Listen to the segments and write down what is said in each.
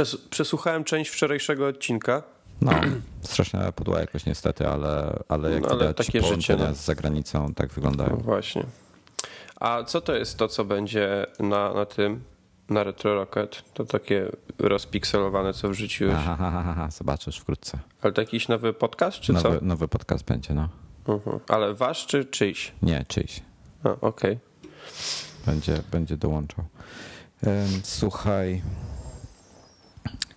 Przes przesłuchałem część wczorajszego odcinka. No, straszna podła jakoś niestety, ale, ale jak No, ale widać takie połączenia życie, no. z zagranicą tak wyglądają. Właśnie. A co to jest to, co będzie na, na tym, na Retro Rocket? To takie rozpikselowane, co wrzuciłeś. Aha, aha, aha, zobaczysz wkrótce. Ale to jakiś nowy podcast, czy Nowy, co? nowy podcast będzie, no. Mhm. Ale wasz, czy czyjś? Nie, czyjś. Okej. Będzie, będzie dołączał. Słuchaj.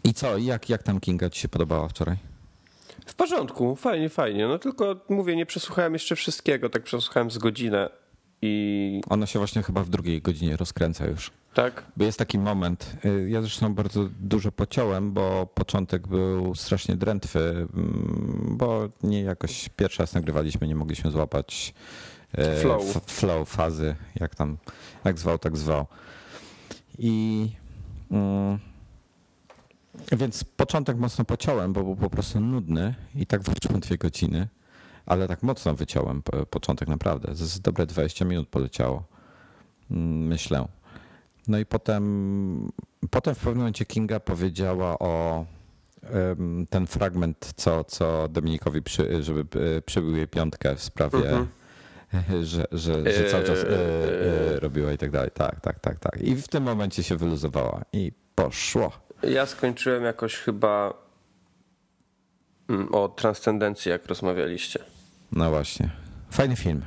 I co, jak, jak tam Kinga ci się podobała wczoraj? W porządku, fajnie, fajnie. No tylko mówię, nie przesłuchałem jeszcze wszystkiego, tak przesłuchałem z godzinę i Ona się właśnie chyba w drugiej godzinie rozkręca już. tak. Bo jest taki moment, y, ja zresztą bardzo dużo pociąłem, bo początek był strasznie drętwy, mm, bo nie jakoś pierwszy raz nagrywaliśmy, nie mogliśmy złapać e, Flow. flow fazy, jak tam, jak zwał, tak zwał. I mm, więc początek mocno pociąłem, bo był po prostu nudny i tak wyszło dwie godziny, ale tak mocno wyciąłem po- początek naprawdę, z dobre 20 minut poleciało, mm, myślę. No i potem, potem w pewnym momencie Kinga powiedziała o ten fragment, co, co Dominikowi, przy, żeby e, przybył jej piątkę w sprawie, Mhm. że, że, że cały czas e, Eee. e, robiła i tak dalej. Tak, tak, tak, tak. I w tym momencie się wyluzowała i poszło. Ja skończyłem jakoś chyba mm, o transcendencji, jak rozmawialiście. No właśnie. Fajny film.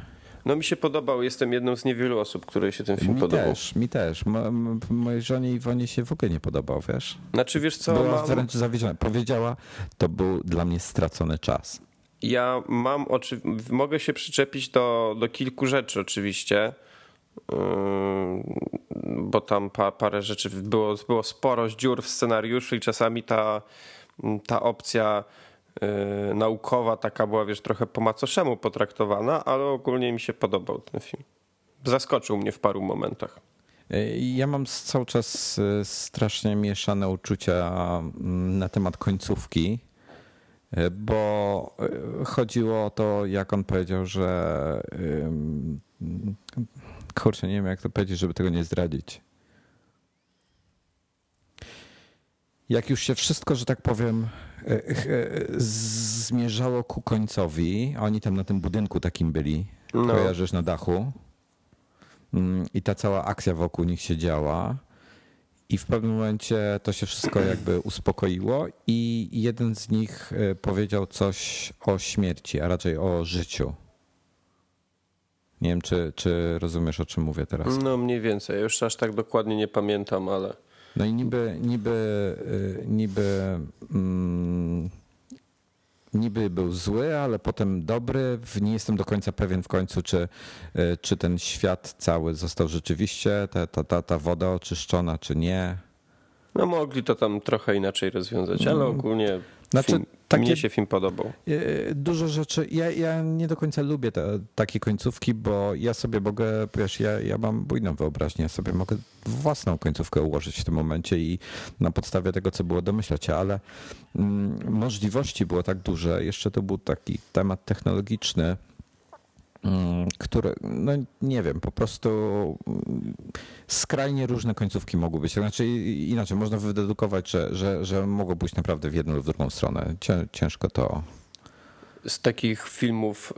No mi się podobał, jestem jedną z niewielu osób, której się ten film Mi podobał. też, mi też. Mo, mojej żonie Iwonie się w ogóle nie podobał, wiesz? Znaczy wiesz co, Była mam, wręcz zawiedziona. Powiedziała, to był dla mnie stracony czas. ja mam, oczy... mogę się przyczepić do, do kilku rzeczy oczywiście, bo tam pa, parę rzeczy było, było sporo dziur w scenariuszu i czasami ta, ta opcja yy, naukowa taka była, wiesz, trochę po macoszemu potraktowana, ale ogólnie mi się podobał ten film. Zaskoczył mnie w paru momentach. Ja mam cały czas e, strasznie mieszane uczucia mm, na temat końcówki, bo chodziło o to, jak on powiedział, że. Kurczę, nie wiem, jak to powiedzieć, żeby tego nie zdradzić. Jak już się wszystko, że tak powiem, e, e, zmierzało ku końcowi, oni tam na tym budynku takim byli, No. kojarzysz na dachu, Mm, i ta cała akcja wokół nich się działa. I w pewnym momencie to się wszystko jakby uspokoiło, i jeden z nich e, powiedział coś o śmierci, a raczej o życiu. Nie wiem, czy, czy rozumiesz, o czym mówię teraz. No mniej więcej, już aż tak dokładnie nie pamiętam, ale No i niby, niby, y, niby, mm, niby był zły, ale potem dobry. Nie jestem do końca pewien w końcu, czy, y, czy ten świat cały został rzeczywiście, ta, ta, ta, ta woda oczyszczona, czy nie. no mogli to tam trochę inaczej rozwiązać, ale ogólnie Znaczy, film, takie- mnie się film podobał. Y, Dużo rzeczy. Ja, ja nie do końca lubię te, takie końcówki, bo ja sobie mogę, wiesz, ja, ja mam bujną wyobraźnię, ja sobie mogę własną końcówkę ułożyć w tym momencie i na podstawie tego, co było, domyślać ale mm, możliwości było tak duże. Jeszcze to był taki temat technologiczny, mm, który, no nie wiem, po prostu mm, skrajnie różne końcówki mogły być. Znaczy inaczej, można wydedukować, że, że, że mogło pójść naprawdę w jedną lub w drugą stronę. Cię- Ciężko to... Z takich filmów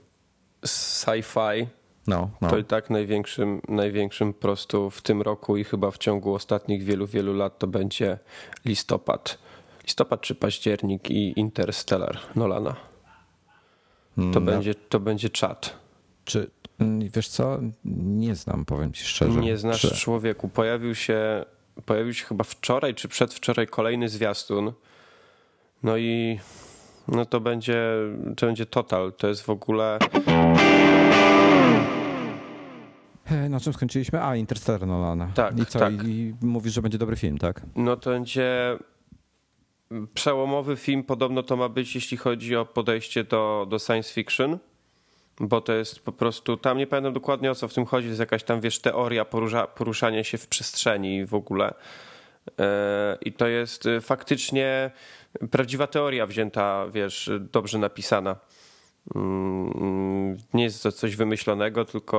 sci-fi No, no. to i tak największym, największym po prostu w tym roku i chyba w ciągu ostatnich wielu, wielu lat to będzie listopad. Listopad czy październik i Interstellar Nolana. To, No, będzie, to będzie czat. Czy, mm, wiesz co, nie znam, powiem ci szczerze. Nie znasz człowieku. Pojawił się, pojawił się chyba wczoraj czy przedwczoraj kolejny zwiastun. No i no to będzie, to będzie total. To jest w ogóle. Na czym skończyliśmy? A, Interstellar Nolana. Tak, I co, tak. I mówisz, że będzie dobry film, tak? No to będzie przełomowy film. Podobno to ma być, jeśli chodzi o podejście do, do science fiction. Bo to jest po prostu, tam nie pamiętam dokładnie o co w tym chodzi, jest jakaś tam, wiesz, teoria porusza, poruszania się w przestrzeni w ogóle. E, I to jest e, faktycznie prawdziwa teoria wzięta, wiesz, dobrze napisana. Mm, nie jest to coś wymyślonego, tylko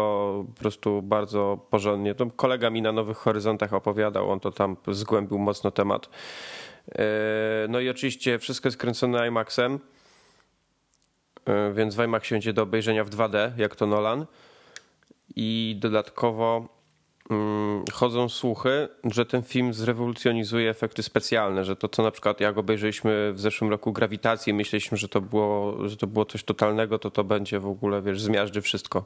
po prostu bardzo porządnie. To kolega mi na Nowych Horyzontach opowiadał, on to tam zgłębił mocno temat. E, no i oczywiście wszystko jest kręcone IMAXem, więc w IMAXie będzie do obejrzenia w 2D, jak to Nolan. I dodatkowo Mm, chodzą słuchy, że ten film zrewolucjonizuje efekty specjalne, że to co na przykład jak obejrzeliśmy w zeszłym roku Grawitację, myśleliśmy, że to było, że to było coś totalnego, to to będzie w ogóle, wiesz, zmiażdży wszystko.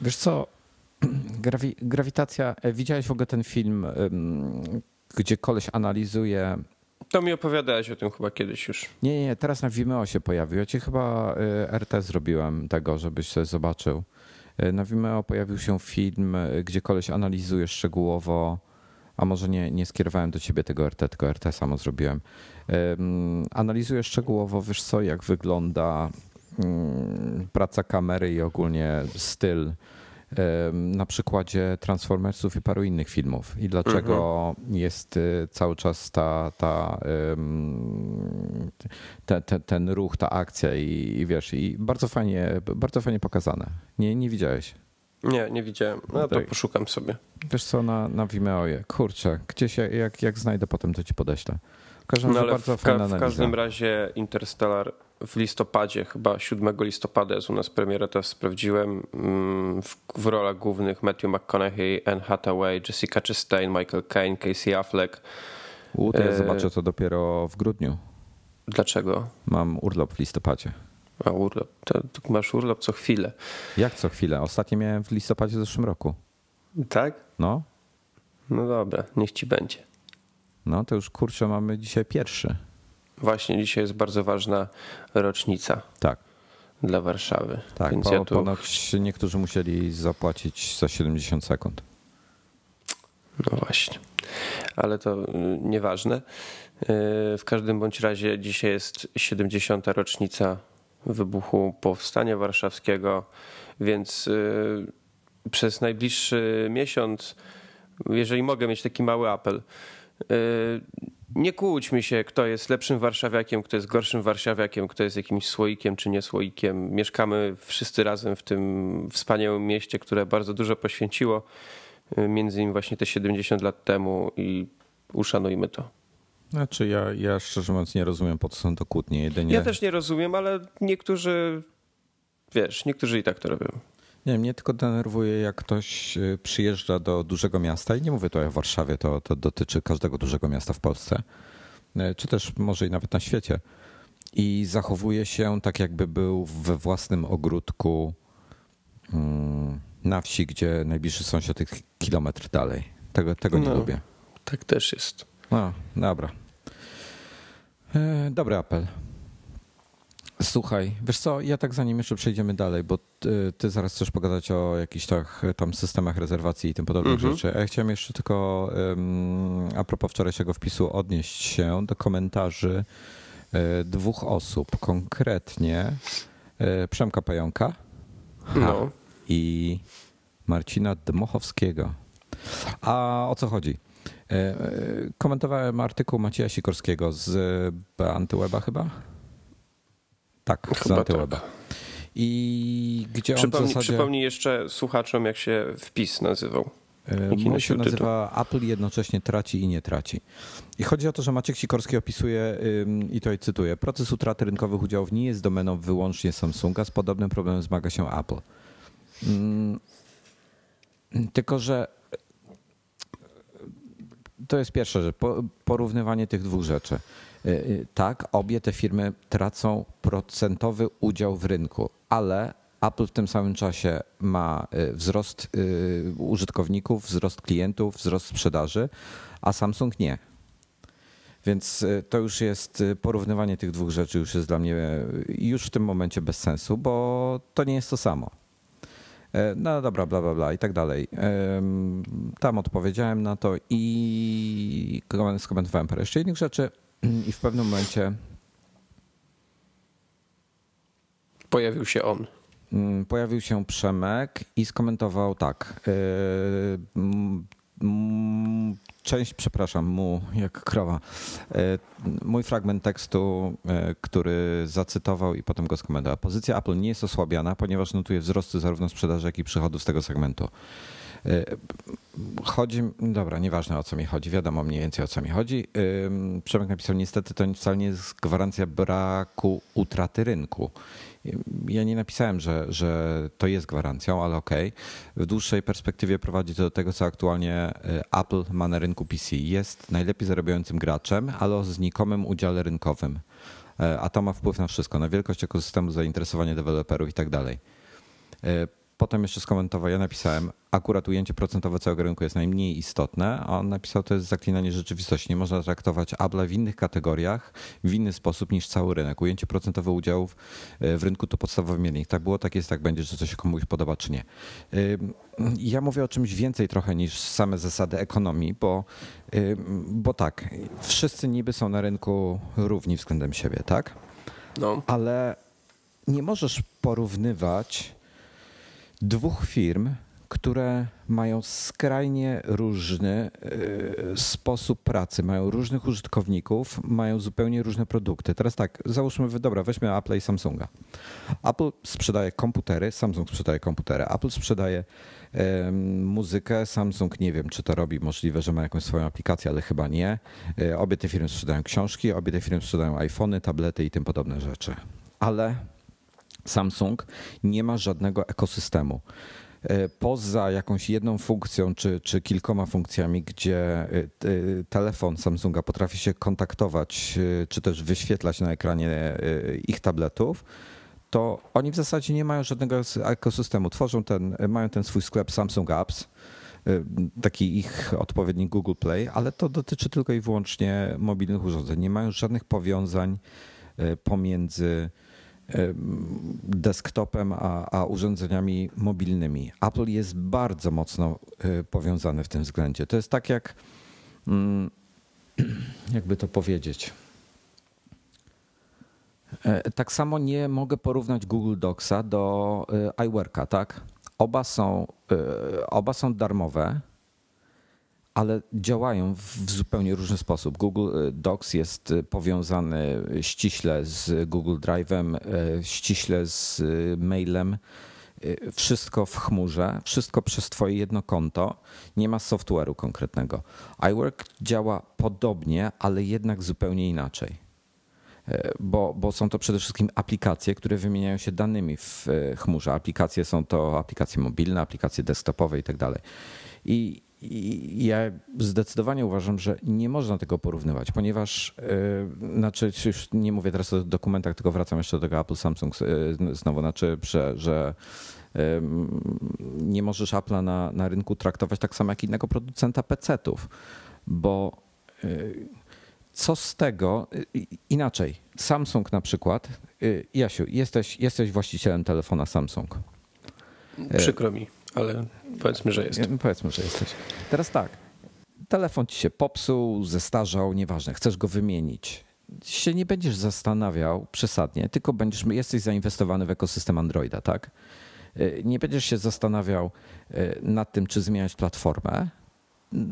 Wiesz co, Grawi grawitacja, e, widziałeś w ogóle ten film, gdzie koleś analizuje to mi opowiadałeś o tym chyba kiedyś już. Nie, nie, teraz na Vimeo się pojawił. Ja ci chyba e, RT zrobiłem tego, żebyś sobie zobaczył. E, na Vimeo pojawił się film, e, gdzie koleś analizuje szczegółowo, a może nie, nie skierowałem do ciebie tego RT, tylko RT samo zrobiłem. Analizuje szczegółowo, wiesz co, jak wygląda mm, praca kamery i ogólnie styl na przykładzie Transformersów i paru innych filmów i dlaczego mhm. jest y, cały czas ta, ta, te, te, ten ruch, ta akcja i, i, wiesz, i bardzo fajnie, bardzo fajnie pokazane. Nie, nie widziałeś? Nie, nie widziałem. No to poszukam sobie. Wiesz co, na, na Vimeoje. Kurczę, gdzieś jak, jak znajdę potem, to ci podeślę. Każdym no, ale bardzo w, ka w każdym razie Interstellar w listopadzie, chyba 7 listopada jest u nas premiera, teraz sprawdziłem, mm, w, w rolach głównych Matthew McConaughey, Anne Hathaway, Jessica Chastain, Michael Caine, Casey Affleck. U, to ja e... zobaczę to dopiero w grudniu. Dlaczego? Mam urlop w listopadzie. A urlop, to, to masz urlop co chwilę. Jak co chwilę? Ostatnio miałem w listopadzie zeszłym roku. Tak? No. No dobra, niech ci będzie. No to już kurczę, mamy dzisiaj pierwszy. Właśnie dzisiaj jest bardzo ważna rocznica. Tak. Dla Warszawy. Tak, Więc po, ja tu... ponoć niektórzy musieli zapłacić za 70 sekund. No właśnie. Ale to y, nieważne. Y, w każdym bądź razie dzisiaj jest 70. rocznica wybuchu Powstania Warszawskiego, więc y, przez najbliższy miesiąc, jeżeli mogę mieć taki mały apel, nie kłóćmy się, kto jest lepszym warszawiakiem, kto jest gorszym warszawiakiem, kto jest jakimś słoikiem czy nie słoikiem. Mieszkamy wszyscy razem w tym wspaniałym mieście, które bardzo dużo poświęciło, y, między innymi właśnie te 70 lat temu i uszanujmy to. Znaczy ja, ja szczerze mówiąc nie rozumiem po co są to kłótnie. Jedynie... Ja też nie rozumiem, ale niektórzy, wiesz, niektórzy i tak to robią. Nie, mnie tylko denerwuje, jak ktoś y, przyjeżdża do dużego miasta i nie mówię tutaj o Warszawie, to, to dotyczy każdego dużego miasta w Polsce, y, czy też może i nawet na świecie. I zachowuje się tak, jakby był we własnym ogródku mm, na wsi, gdzie najbliższy sąsiad jest kilometr dalej. Tego, tego nie no, lubię. Tak też jest. No, dobra. E, dobry apel. Słuchaj, wiesz co, ja tak zanim jeszcze przejdziemy dalej, bo ty, ty zaraz chcesz pogadać o jakichś tak, tam systemach rezerwacji i tym podobnych mhm. rzeczy. Ja chciałem jeszcze tylko um, a propos wczorajszego wpisu odnieść się do komentarzy e, dwóch osób, konkretnie e, Przemka Pająka no. i Marcina Dmochowskiego. A o co chodzi? E, komentowałem artykuł Macieja Sikorskiego z Antyweba chyba? Tak, Chyba tak. I gdzie przypomnij, on zasadzie... przypomnij jeszcze słuchaczom, jak się wpis nazywał. On się nazywa tytuł? Apple jednocześnie traci i nie traci. I chodzi o to, że Maciek Sikorski opisuje, i tutaj cytuję, proces utraty rynkowych udziałów nie jest domeną wyłącznie Samsunga, z podobnym problemem zmaga się Apple. Tylko, że to jest pierwsza rzecz, porównywanie tych dwóch rzeczy. Y, y, tak, obie te firmy tracą procentowy udział w rynku, ale Apple w tym samym czasie ma y, wzrost użytkowników, wzrost klientów, wzrost sprzedaży, a Samsung nie. Więc to już jest porównywanie tych dwóch rzeczy, już jest dla mnie już w tym momencie bez sensu, bo to nie jest to samo. E, no dobra, bla, bla, bla i tak dalej. Tam odpowiedziałem na to i skomentowałem parę jeszcze innych rzeczy. I w pewnym momencie pojawił się on. Mm, pojawił się Przemek i skomentował tak. E, część, przepraszam, mu jak krowa, e, mój fragment tekstu, e, który zacytował i potem go skomentował. Pozycja Apple nie jest osłabiana, ponieważ notuje wzrosty zarówno sprzedaży, jak i przychodów z tego segmentu. E, chodzi, dobra, nieważne o co mi chodzi, wiadomo mniej więcej o co mi chodzi. Przemek napisał, niestety to wcale nie jest gwarancja braku utraty rynku. Ja nie napisałem, że, że to jest gwarancją, ale okej. Okay. W dłuższej perspektywie prowadzi to do tego, co aktualnie Apple ma na rynku PC. Jest najlepiej zarabiającym graczem, ale o znikomym udziale rynkowym. A to ma wpływ na wszystko, na wielkość ekosystemu, zainteresowanie deweloperów i tak dalej potem jeszcze skomentował, ja napisałem, akurat ujęcie procentowe całego rynku jest najmniej istotne, a on napisał, to jest zaklinanie rzeczywistości. Nie można traktować Apple w innych kategoriach w inny sposób niż cały rynek. Ujęcie procentowe udziałów e, w rynku to podstawowy miernik. Tak było, tak jest, tak będzie, czy coś się komuś podoba, czy nie. E, ja mówię o czymś więcej trochę niż same zasady ekonomii, bo, e, bo tak, wszyscy niby są na rynku równi względem siebie, tak? No. Ale nie możesz porównywać dwóch firm, które mają skrajnie różny e, sposób pracy, mają różnych użytkowników, mają zupełnie różne produkty. Teraz tak, załóżmy, dobra, weźmy Apple i Samsunga. Apple sprzedaje komputery, Samsung sprzedaje komputery, Apple sprzedaje muzykę, Samsung nie wiem, czy to robi, możliwe, że ma jakąś swoją aplikację, ale chyba nie. E, obie te firmy sprzedają książki, obie te firmy sprzedają iPhony, tablety i tym podobne rzeczy. Ale Samsung nie ma żadnego ekosystemu. E, poza jakąś jedną funkcją czy, czy kilkoma funkcjami, gdzie e, e, telefon Samsunga potrafi się kontaktować czy też wyświetlać na ekranie ich tabletów, to oni w zasadzie nie mają żadnego ekosystemu. Tworzą ten, mają ten swój sklep Samsung Apps, taki ich odpowiednik Google Play, ale to dotyczy tylko i wyłącznie mobilnych urządzeń. Nie mają żadnych powiązań pomiędzy desktopem, a, a, urządzeniami mobilnymi. Apple jest bardzo mocno e, powiązany w tym względzie. To jest tak jak, mm, jakby to powiedzieć. E, tak samo nie mogę porównać Google Docsa do e, iWorka, tak? Oba są, oba są darmowe ale działają w zupełnie różny sposób. Google y, Docs jest y, powiązany ściśle z Google Drive'em, y, ściśle z mailem. Wszystko w chmurze, wszystko przez Twoje jedno konto. Nie ma software'u konkretnego. iWork działa podobnie, ale jednak zupełnie inaczej. Bo, bo, są to przede wszystkim aplikacje, które wymieniają się danymi w chmurze. Aplikacje są to aplikacje mobilne, aplikacje desktopowe i tak i ja zdecydowanie uważam, że nie można tego porównywać, ponieważ, yy, znaczy, już nie mówię teraz o dokumentach, tylko wracam jeszcze do tego Apple Samsung yy, znowu, znaczy, że, że nie możesz Apple'a na, na rynku traktować tak samo jak innego producenta PC-ów, bo y, co z tego, inaczej, Samsung na przykład, Jasiu, jesteś, jesteś właścicielem telefona Samsung. Przykro mi ale powiedzmy, że jest. Powiedzmy, że jesteś. Teraz tak, telefon ci się popsuł, zestarzał, nieważne, chcesz go wymienić. Się nie będziesz zastanawiał przesadnie, tylko będziesz, jesteś zainwestowany w ekosystem Androida, tak? Y, nie będziesz się zastanawiał y, nad tym, czy zmieniać platformę,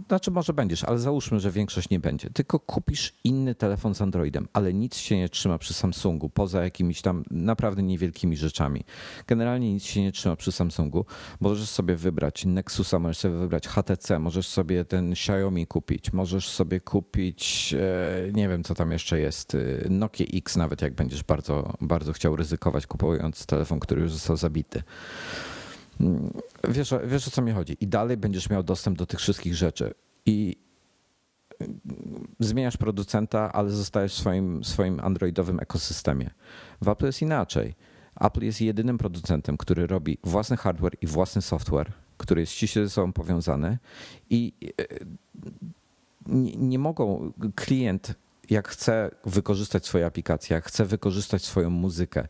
znaczy może będziesz, ale załóżmy, że większość nie będzie. Tylko kupisz inny telefon z Androidem, ale nic się nie trzyma przy Samsungu, poza jakimiś tam naprawdę niewielkimi rzeczami. Generalnie nic się nie trzyma przy Samsungu. Możesz sobie wybrać Nexusa, możesz sobie wybrać HTC, możesz sobie ten Xiaomi kupić, możesz sobie kupić, e, nie wiem co tam jeszcze jest, e, Nokia X nawet jak będziesz bardzo, bardzo chciał ryzykować kupując telefon, który już został zabity. Wiesz, wiesz o co mi chodzi. I dalej będziesz miał dostęp do tych wszystkich rzeczy. I zmieniasz producenta, ale zostajesz w swoim, swoim androidowym ekosystemie. W Apple jest inaczej. Apple jest jedynym producentem, który robi własny hardware i własny software, który jest ściśle ze sobą powiązany i e, nie, nie mogą klient jak chce wykorzystać swoje aplikacje, jak chce wykorzystać swoją muzykę,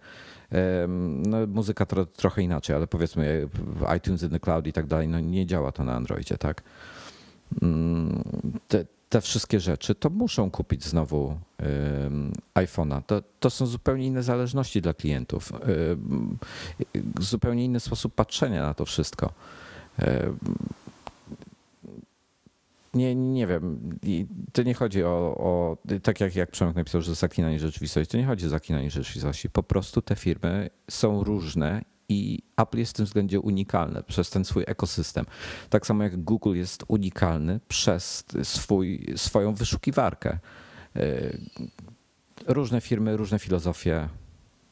no, muzyka trochę inaczej, ale powiedzmy iTunes in the cloud i tak dalej, no nie działa to na Androidzie, tak? Mm, te, te wszystkie rzeczy, to muszą kupić znowu iPhone'a. To, to są zupełnie inne zależności dla klientów, zupełnie inny sposób patrzenia na to wszystko. Nie, nie wiem, to nie chodzi o, o, tak jak, jak Przemek napisał, że zaklinanie rzeczywistości, to nie chodzi o zaklinanie rzeczywistości. Po prostu te firmy są różne i Apple jest w tym względzie unikalne przez ten swój ekosystem. Tak samo jak Google jest unikalny przez swój, swoją wyszukiwarkę. Y, różne firmy, różne filozofie.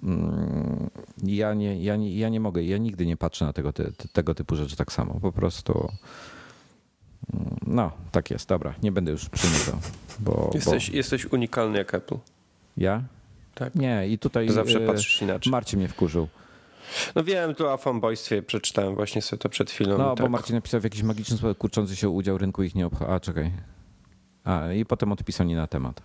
Mm, ja nie, ja nie, ja nie mogę, ja nigdy nie patrzę na tego, tego typu rzeczy tak samo. Po prostu no, tak jest, dobra, nie będę już przymykał. Bo, jesteś, bo... jesteś unikalny jak Apple. Ja? Tak. Nie, i tutaj zawsze y, patrzysz inaczej. Marcin mnie wkurzył. No wiem, tu o fanboystwie przeczytałem właśnie sobie to przed chwilą. No, tak. bo Marcin napisał w jakiś magiczny sposób kurczący się udział rynku ich nie obchodzi. A, czekaj. A, i potem odpisał nie na temat.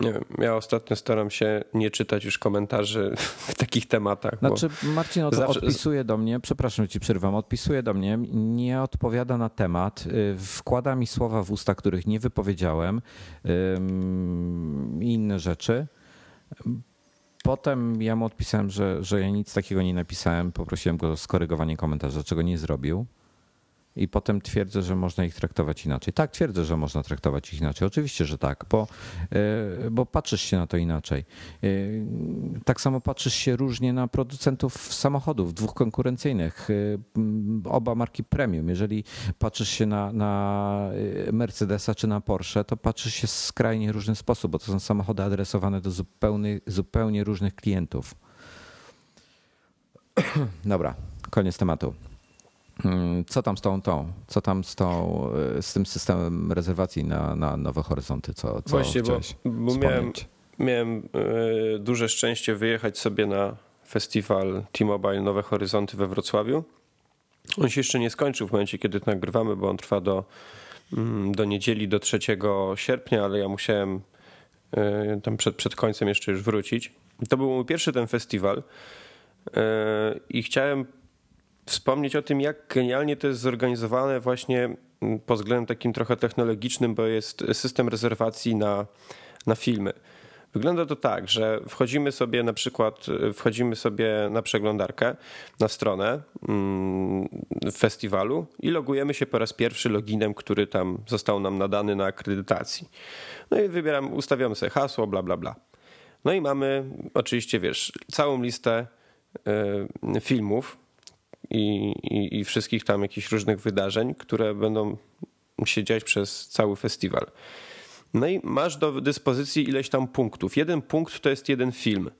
Nie wiem, ja ostatnio staram się nie czytać już komentarzy w takich tematach. Znaczy, Marcin od, zawsze... odpisuje do mnie, przepraszam, ci przerwam, odpisuje do mnie, nie odpowiada na temat, y, wkłada mi słowa w usta, których nie wypowiedziałem i inne rzeczy. Potem ja mu odpisałem, że, że ja nic takiego nie napisałem, poprosiłem go o skorygowanie komentarza, czego nie zrobił i potem twierdzę, że można ich traktować inaczej. Tak, twierdzę, że można traktować ich inaczej. Oczywiście, że tak, bo, e, bo patrzysz się na to inaczej. E, tak samo patrzysz się różnie na producentów samochodów, dwóch konkurencyjnych, e, oba marki premium. Jeżeli patrzysz się na, na Mercedesa czy na Porsche, to patrzysz się w skrajnie różny sposób, bo to są samochody adresowane do zupełnie, zupełnie różnych klientów. Dobra, koniec tematu. Mm, co tam z tą tą? Co tam z, tą, e, z tym systemem rezerwacji na, na Nowe Horyzonty? Co, co Właśnie, bo, bo miałem, miałem e, duże szczęście wyjechać sobie na festiwal T-Mobile Nowe Horyzonty we Wrocławiu. On się jeszcze nie skończył w momencie, kiedy to nagrywamy, bo on trwa do, mm, do niedzieli, do 3 sierpnia, ale ja musiałem e, tam przed, przed końcem jeszcze już wrócić. To był mój pierwszy ten festiwal i chciałem wspomnieć o tym, jak genialnie to jest zorganizowane właśnie mm, pod względem takim trochę technologicznym, bo jest system rezerwacji na, na filmy. Wygląda to tak, że wchodzimy sobie na przykład, wchodzimy sobie na przeglądarkę, na stronę mm, festiwalu i logujemy się po raz pierwszy loginem, który tam został nam nadany na akredytacji. No i wybieram, ustawiamy sobie hasło, bla, bla, bla. No i mamy oczywiście, wiesz, całą listę y, filmów, i, i, i wszystkich tam jakichś różnych wydarzeń, które będą się dziać przez cały festiwal. No i masz do dyspozycji ileś tam punktów. Jeden punkt to jest jeden film.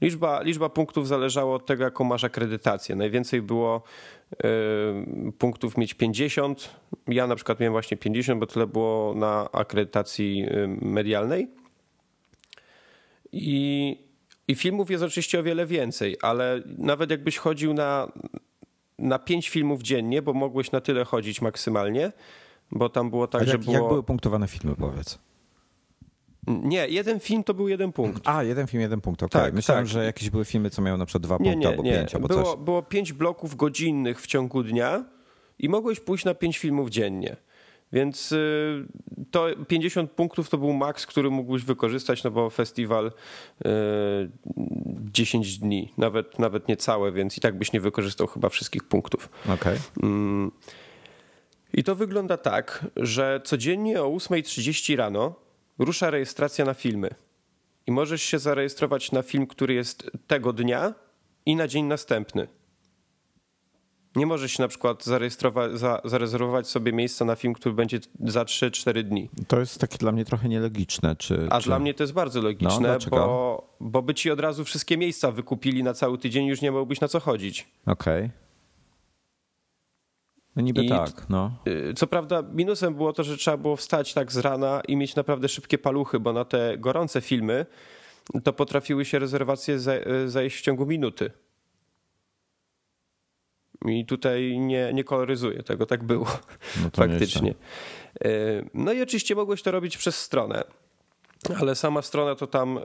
Liczba, liczba punktów zależała od tego, jaką masz akredytację. Najwięcej było y, punktów mieć 50. Ja na przykład miałem właśnie 50, bo tyle było na akredytacji y, medialnej. I, I filmów jest oczywiście o wiele więcej, ale nawet jakbyś chodził na, na pięć filmów dziennie, bo mogłeś na tyle chodzić maksymalnie, bo tam było tak, jak, że było... Jak były punktowane filmy, powiedz? Nie, jeden film to był jeden punkt. A, jeden film, jeden punkt, okej. Okay. Tak, Myślałem, tak. że jakieś były filmy, co miały na przykład dwa nie, punkty nie, albo nie. pięć, albo było, coś. Było pięć bloków godzinnych w ciągu dnia i mogłeś pójść na pięć filmów dziennie. Więc y, to 50 punktów to był maks, który mógłbyś wykorzystać, no bo festiwal 10 y, dni, nawet, nawet nie całe, więc i tak byś nie wykorzystał chyba wszystkich punktów. Okay. Mm. I to wygląda tak, że codziennie o 8.30 rano rusza rejestracja na filmy. I możesz się zarejestrować na film, który jest tego dnia i na dzień następny. Nie możesz się na przykład zarejestrować, za, zarezerwować sobie miejsca na film, który będzie za 3-4 dni. To jest takie dla mnie trochę nielogiczne. Czy, A czy... dla mnie to jest bardzo logiczne, no, bo, bo by ci od razu wszystkie miejsca wykupili na cały tydzień, już nie miałbyś na co chodzić. Okej. Okay. No niby I, tak, no. Y, co prawda minusem było to, że trzeba było wstać tak z rana i mieć naprawdę szybkie paluchy, bo na te gorące filmy to potrafiły się rezerwacje y, zajść w ciągu minuty. I tutaj nie, nie koloryzuję tego, tak było no faktycznie. E, no i oczywiście mogłeś to robić przez stronę. Ale sama strona to tam e,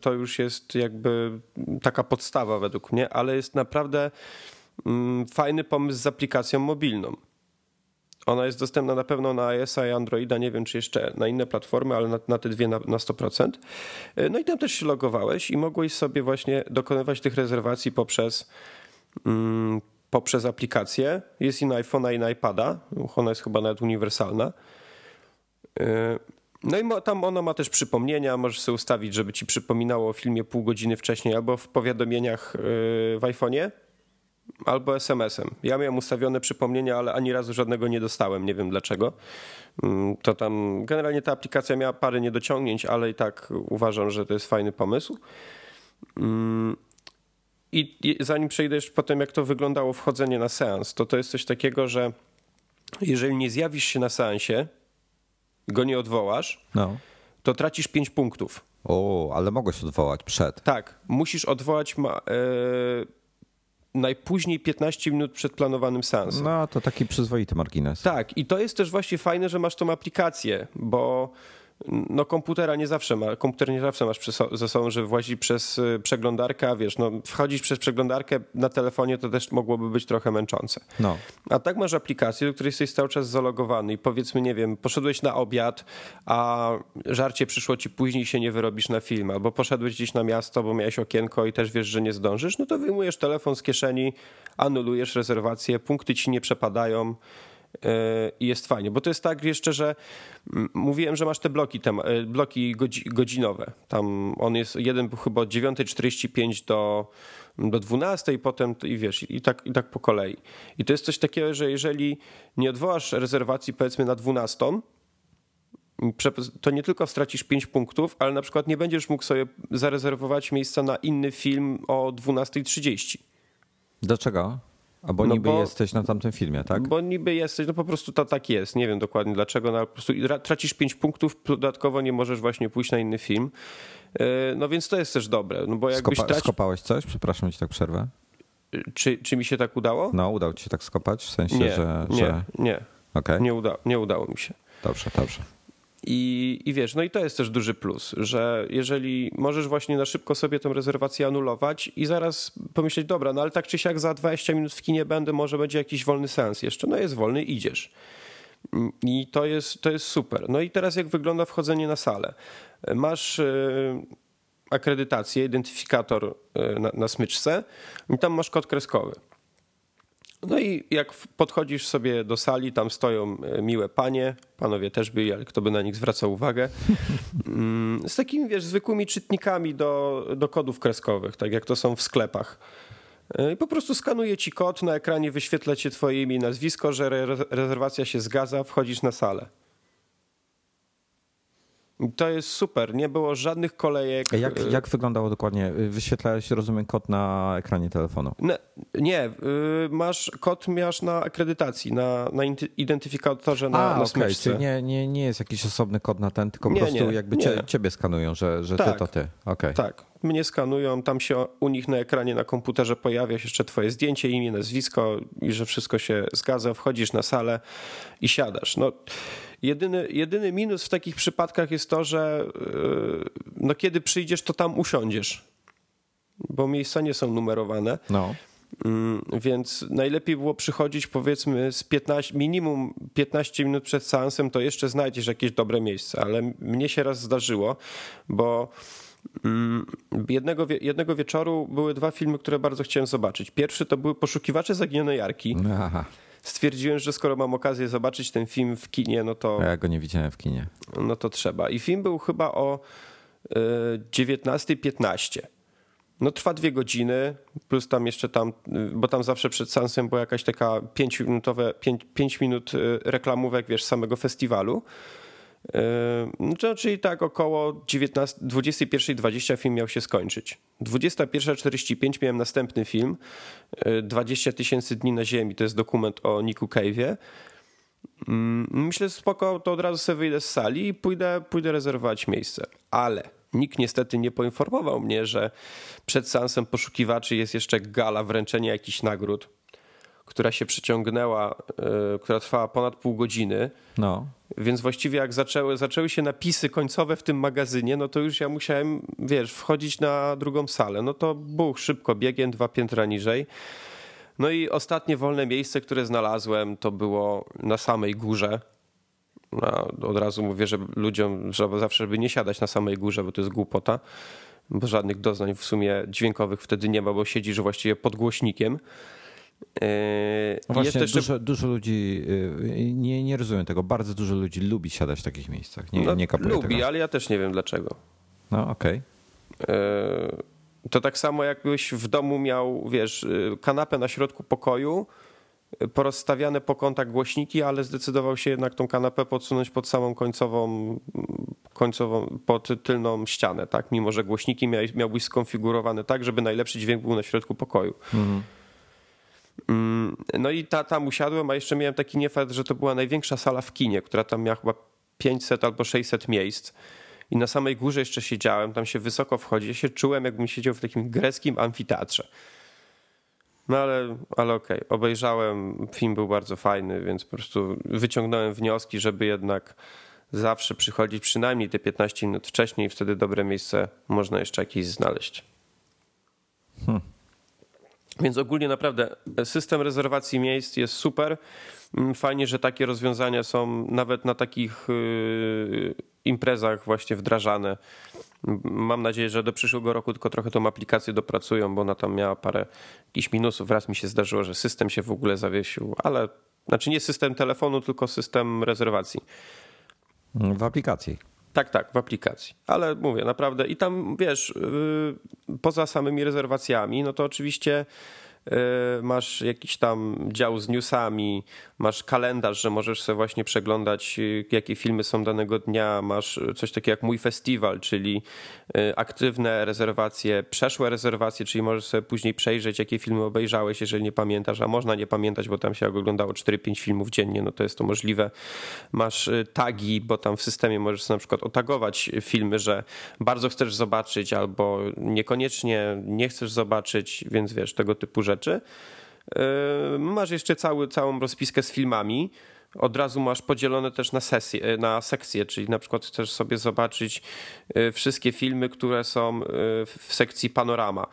to już jest jakby taka podstawa według mnie, ale jest naprawdę mm, fajny pomysł z aplikacją mobilną. Ona jest dostępna na pewno na iOS i Androida, nie wiem czy jeszcze na inne platformy, ale na, na te dwie na, na 100%. E, no i tam też się logowałeś i mogłeś sobie właśnie dokonywać tych rezerwacji poprzez, mm, poprzez aplikację. Jest i na iPhone'a, i na iPada. Ona jest chyba nawet uniwersalna. Y, no i tam ona ma też przypomnienia, możesz sobie ustawić, żeby ci przypominało o filmie pół godziny wcześniej albo w powiadomieniach y, w iPhone'ie, albo SMS-em. Ja miałem ustawione przypomnienia, ale ani razu żadnego nie dostałem, nie wiem dlaczego. Mm, to tam generalnie ta aplikacja miała parę niedociągnięć, ale i tak uważam, że to jest fajny pomysł. I zanim przejdziesz potem, jak to wyglądało wchodzenie na seans, to to jest coś takiego, że jeżeli nie zjawisz się na seansie, go nie odwołasz, no. to tracisz 5 punktów. O, ale mogłeś odwołać przed. Tak, musisz odwołać ma, yy, najpóźniej 15 minut przed planowanym seansem. No, to taki przyzwoity margines. Tak, i to jest też właśnie fajne, że masz tą aplikację, bo no komputera nie zawsze ma, komputer nie zawsze masz ze sobą, że włazi przez y, przeglądarkę, wiesz, no wchodzić przez przeglądarkę na telefonie to też mogłoby być trochę męczące. No. A tak masz aplikację, do której jesteś cały czas zalogowany i powiedzmy, nie wiem, poszedłeś na obiad, a żarcie przyszło ci później się nie wyrobisz na film, albo poszedłeś gdzieś na miasto, bo miałeś okienko i też wiesz, że nie zdążysz, no to wyjmujesz telefon z kieszeni, anulujesz rezerwację, punkty ci nie przepadają, i jest fajnie, bo to jest tak jeszcze, że mówiłem, że masz te bloki, te bloki godzinowe. Tam on jest, jeden był chyba od 9.45 do, do 12 i potem i wiesz, i tak, i tak po kolei. I to jest coś takiego, że jeżeli nie odwołasz rezerwacji powiedzmy na 12, to nie tylko stracisz 5 punktów, ale na przykład nie będziesz mógł sobie zarezerwować miejsca na inny film o 12.30. Dlaczego? Albo no niby bo, jesteś na tamtym filmie, tak? Bo niby jesteś, no po prostu to tak jest. Nie wiem dokładnie dlaczego, no ale po prostu tracisz 5 punktów, dodatkowo nie możesz właśnie pójść na inny film. E, no więc to jest też dobre. No bo jakbyś Skopa, traci... Skopałeś coś? Przepraszam ci tak przerwę. Czy, czy mi się tak udało? No, udało ci się tak skopać? W sensie, nie, że, Nie, że... nie. Okay. Nie, uda, nie udało mi się. Dobrze, dobrze. I, I wiesz, no i to jest też duży plus, że jeżeli możesz właśnie na szybko sobie tę rezerwację anulować i zaraz pomyśleć, dobra, no ale tak czy siak za 20 minut w kinie będę, może będzie jakiś wolny sens jeszcze. No jest wolny, idziesz. I to jest, to jest super. No i teraz jak wygląda wchodzenie na salę? Masz yy, akredytację, identyfikator yy, na, na smyczce i tam masz kod kreskowy. No i jak podchodzisz sobie do sali, tam stoją e, miłe panie, panowie też byli, ale kto by na nich zwracał uwagę, mm, z takimi, wiesz, zwykłymi czytnikami do, do kodów kreskowych, tak jak to są w sklepach. E, I po prostu skanuje ci kod, na ekranie wyświetla cię twoje imię nazwisko, że rezerwacja się zgadza, wchodzisz na salę. To jest super, nie było żadnych kolejek. Jak, y, jak wyglądało dokładnie? Wyświetlałeś, rozumiem, kod na ekranie telefonu? Nie, nie masz kod masz na akredytacji, na, na identyfikatorze na, A, na okay. Czyli nie, nie, nie jest jakiś osobny kod na ten, tylko nie, po prostu nie, jakby cie, ciebie skanują, że, że tak, ty to ty. Okay. Tak, mnie skanują, tam się u nich na ekranie na komputerze pojawia się jeszcze twoje zdjęcie, imię, nazwisko i że wszystko się zgadza, wchodzisz na salę i siadasz. No Jedyny, jedyny minus w takich przypadkach jest to, że yy, no kiedy przyjdziesz, to tam usiądziesz, bo miejsca nie są numerowane. No. Mm, więc najlepiej było przychodzić powiedzmy z 15, minimum 15 minut przed seansem, to jeszcze znajdziesz jakieś dobre miejsce, ale mnie się raz zdarzyło, bo mm, jednego, jednego wieczoru były dwa filmy, które bardzo chciałem zobaczyć. Pierwszy to były Poszukiwacze Zaginionej Jarki. Aha stwierdziłem, że skoro mam okazję zobaczyć ten film w kinie, no to. Ja go nie widziałem w kinie. No to trzeba. I film był chyba o 19.15. E, no trwa dwie godziny, plus tam jeszcze tam, bo tam zawsze przed seansem była jakaś taka 5 minutowe, 5 minut e, reklamówek, wiesz, samego festiwalu. No, czyli tak około 21.20 film miał się skończyć. 21.45 miałem następny film, 20 tysięcy dni na ziemi, to jest dokument o Niku Cave'ie. Mm, myślę, spoko, to od razu sobie wyjdę z sali i pójdę, pójdę rezerwować miejsce. Ale nikt niestety nie poinformował mnie, że przed seansem poszukiwaczy jest jeszcze gala wręczenia jakichś nagród która się przeciągnęła, yy, która trwała ponad pół godziny. No. Więc właściwie jak zaczęły, zaczęły się napisy końcowe w tym magazynie, no to już ja musiałem, wiesz, wchodzić na drugą salę. No to buch, szybko biegiem, dwa piętra niżej. No i ostatnie wolne miejsce, które znalazłem, to było na samej górze. No, od razu mówię, że ludziom że zawsze, żeby nie siadać na samej górze, bo to jest głupota, bo żadnych doznań w sumie dźwiękowych wtedy nie ma, bo siedzisz właściwie pod głośnikiem. No właśnie, jeszcze... dużo, dużo, ludzi, nie, nie rozumiem tego, bardzo dużo ludzi lubi siadać w takich miejscach. Nie, no, nie lubi, tego. ale ja też nie wiem dlaczego. No okej. Okay. To tak samo jakbyś w domu miał, wiesz, kanapę na środku pokoju, porozstawiane po kątach głośniki, ale zdecydował się jednak tą kanapę podsunąć pod samą końcową, końcową pod tylną ścianę, tak? Mimo, że głośniki miałbyś, miałbyś skonfigurowane tak, żeby najlepszy dźwięk był na środku pokoju. Mhm. Mm, no i ta, tam usiadłem, a jeszcze miałem taki niefart, że to była największa sala w kinie, która tam miała chyba 500 albo 600 miejsc. I na samej górze jeszcze siedziałem, tam się wysoko wchodzi. Ja się czułem, jakbym siedział w takim greckim amfiteatrze. No ale, ale okej, okay. obejrzałem, film był bardzo fajny, więc po prostu wyciągnąłem wnioski, żeby jednak zawsze przychodzić przynajmniej te 15 minut wcześniej, wtedy dobre miejsce można jeszcze jakieś znaleźć. Hmm. Więc ogólnie naprawdę system rezerwacji miejsc jest super. Mm, fajnie, że takie rozwiązania są nawet na takich y, imprezach właśnie wdrażane. Mam nadzieję, że do przyszłego roku tylko trochę tą aplikację dopracują, bo ona tam miała parę jakichś minusów. Raz mi się zdarzyło, że system się w ogóle zawiesił, ale znaczy nie system telefonu, tylko system rezerwacji. W aplikacji. Tak, tak, w aplikacji. Ale mówię, naprawdę i tam wiesz, yy, poza samymi rezerwacjami, no to oczywiście masz jakiś tam dział z newsami, masz kalendarz, że możesz sobie właśnie przeglądać, y, jakie filmy są danego dnia, masz coś takiego jak Mój Festiwal, czyli aktywne rezerwacje, przeszłe rezerwacje, czyli możesz sobie później przejrzeć, jakie filmy obejrzałeś, jeżeli nie pamiętasz, a można nie pamiętać, bo tam się oglądało 4-5 filmów dziennie, no to jest to możliwe. Masz tagi, bo tam w systemie możesz sobie na przykład otagować filmy, że bardzo chcesz zobaczyć albo niekoniecznie nie chcesz zobaczyć, więc wiesz, tego typu rzeczy rzeczy. Yy, masz jeszcze cały, całą rozpiskę z filmami. Od razu masz podzielone też na, sesje, na sekcje, czyli na przykład chcesz sobie zobaczyć yy, wszystkie filmy, które są yy, w sekcji panorama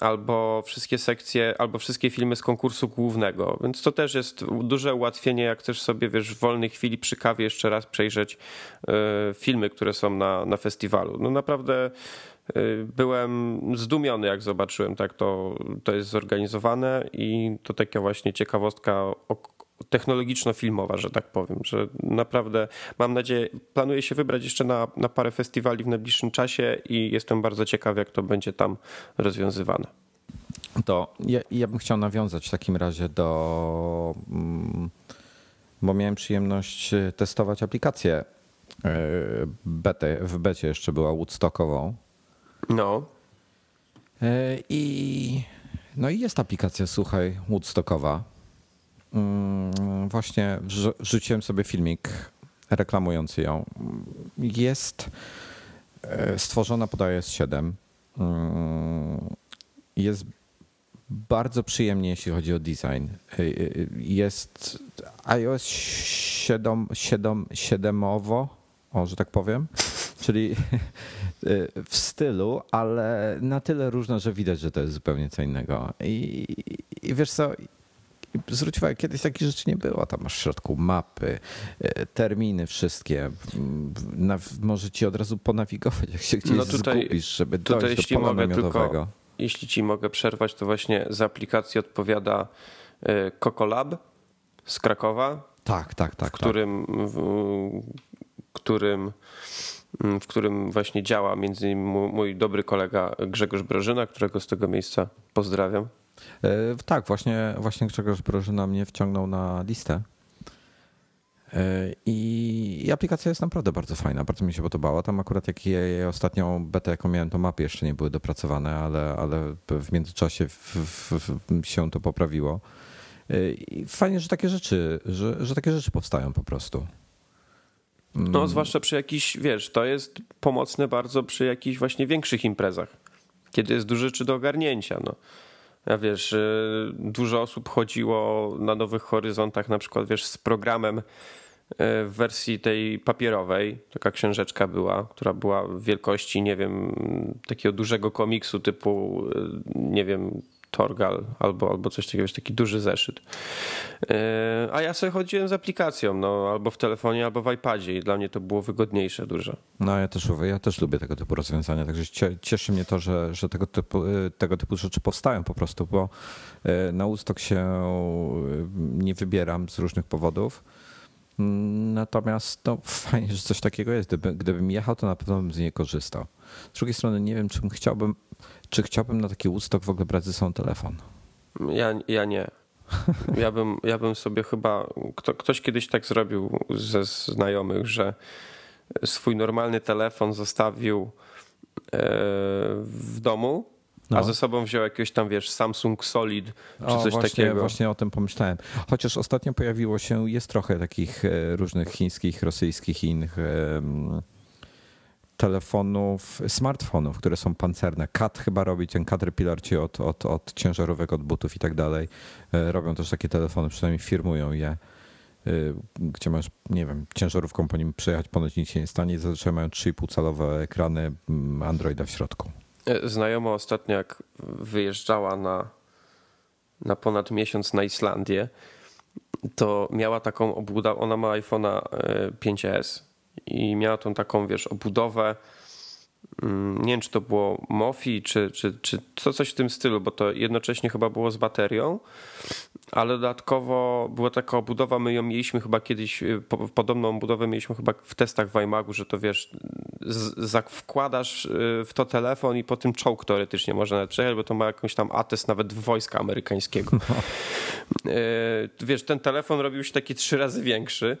albo wszystkie sekcje, albo wszystkie filmy z konkursu głównego. Więc to też jest duże ułatwienie, jak chcesz sobie, wiesz, w wolnej chwili przy kawie jeszcze raz przejrzeć filmy, które są na, na festiwalu. No naprawdę Y, byłem zdumiony, jak zobaczyłem, tak to, to jest zorganizowane i to taka właśnie ciekawostka technologiczno-filmowa, że tak powiem, że naprawdę mam nadzieję, planuję się wybrać jeszcze na, na parę festiwali w najbliższym czasie i jestem bardzo ciekaw, jak to będzie tam rozwiązywane. To ja, ja bym chciał nawiązać w takim razie do, mm, bo miałem przyjemność testować aplikację y, betę, w becie jeszcze była Woodstockową no. E, I, no i jest aplikacja, słuchaj, Woodstockowa. Mm, właśnie rzuciłem sobie filmik reklamujący ją. Jest e, stworzona pod iOS 7. Mm, jest bardzo przyjemnie, jeśli chodzi o design. E, jest iOS 7, 7, 7 o, że tak powiem. Czyli w stylu, ale na tyle różne, że widać, że to jest zupełnie co innego. I, i wiesz co, zwróć uwagę, kiedyś takich rzeczy nie było. Tam masz w środku mapy, e, terminy wszystkie. Na, może ci od razu ponawigować, jak się gdzieś no tutaj, zgubisz, żeby tutaj, dojść jeśli do pola mogę tylko, Jeśli ci mogę przerwać, to właśnie z aplikacji odpowiada Kokolab e, z Krakowa. Tak, tak, tak. W którym, tak. W, którym Mm, w którym właśnie działa między innymi mój dobry kolega Grzegorz Brożyna, którego z tego miejsca pozdrawiam. E, tak, właśnie, właśnie Grzegorz Brożyna mnie wciągnął na listę. E, I, aplikacja jest naprawdę bardzo fajna, bardzo mi się podobała. Tam akurat jak jej ostatnią betę, jaką miałem, to mapy jeszcze nie były dopracowane, ale, ale w międzyczasie w, w, w się to poprawiło. E, I fajnie, że takie rzeczy, że, że takie rzeczy powstają po prostu. No, mm. zwłaszcza przy jakichś, wiesz, to jest pomocne bardzo przy jakichś właśnie większych imprezach, kiedy jest dużo rzeczy do ogarnięcia. No. Ja wiesz, y, dużo osób chodziło na Nowych Horyzontach, na przykład, wiesz, z programem y, w wersji tej papierowej. Taka książeczka była, która była w wielkości, nie wiem, takiego dużego komiksu typu, y, nie wiem, Torgal albo, albo coś takiego, taki duży zeszyt. E, a ja sobie chodziłem z aplikacją, no, albo w telefonie, albo w iPadzie i dla mnie to było wygodniejsze dużo. No ja też, ja też lubię tego typu rozwiązania, także cieszy mnie to, że, że tego, typu, y, tego typu rzeczy powstają po prostu, bo y, na Ustok się nie wybieram z różnych powodów. Natomiast no, fajnie, że coś takiego jest. Gdyby, gdybym jechał, to na pewno bym z niej korzystał. Z drugiej strony nie wiem, czy chciałbym, czy chciałbym na taki Woodstock w ogóle brać ze sobą telefon. Ja, ja nie. Ja bym, ja bym sobie chyba. Kto, ktoś kiedyś tak zrobił ze znajomych, że swój normalny telefon zostawił e, w domu, no. a ze sobą wziął jakiegoś tam, wiesz, Samsung Solid czy o, coś właśnie, takiego. Właśnie o tym pomyślałem. Chociaż ostatnio pojawiło się, jest trochę takich e, różnych chińskich, rosyjskich i innych telefonów, smartfonów, które są pancerne. Cat chyba robi, ten Caterpillar ci od, od, od ciężarówek, od butów i tak dalej. E, robią też takie telefony, przynajmniej firmują je, e, gdzie masz, nie wiem, ciężarówką po nim przejechać, ponoć nic się nie stanie. Zazwyczaj mają 3,5 calowe ekrany mm, Androida w środku. E, znajoma ostatnio jak wyjeżdżała na, na ponad miesiąc na Islandię, to miała taką obudowę, ona ma iPhone'a 5S i miała tą taką, wiesz, obudowę. Mm, nie wiem, czy to było Mofi, czy, czy, czy to coś w tym stylu, bo to jednocześnie chyba było z baterią, ale dodatkowo była taka obudowa, my ją mieliśmy chyba kiedyś, y, podobną budowę mieliśmy chyba w testach w iMagu, że to wiesz, wkładasz y, w to telefon i po tym czołg teoretycznie można nawet przejechać, bo to ma jakąś tam atest nawet wojska amerykańskiego. No. Wiesz, ten telefon robił się taki trzy razy większy.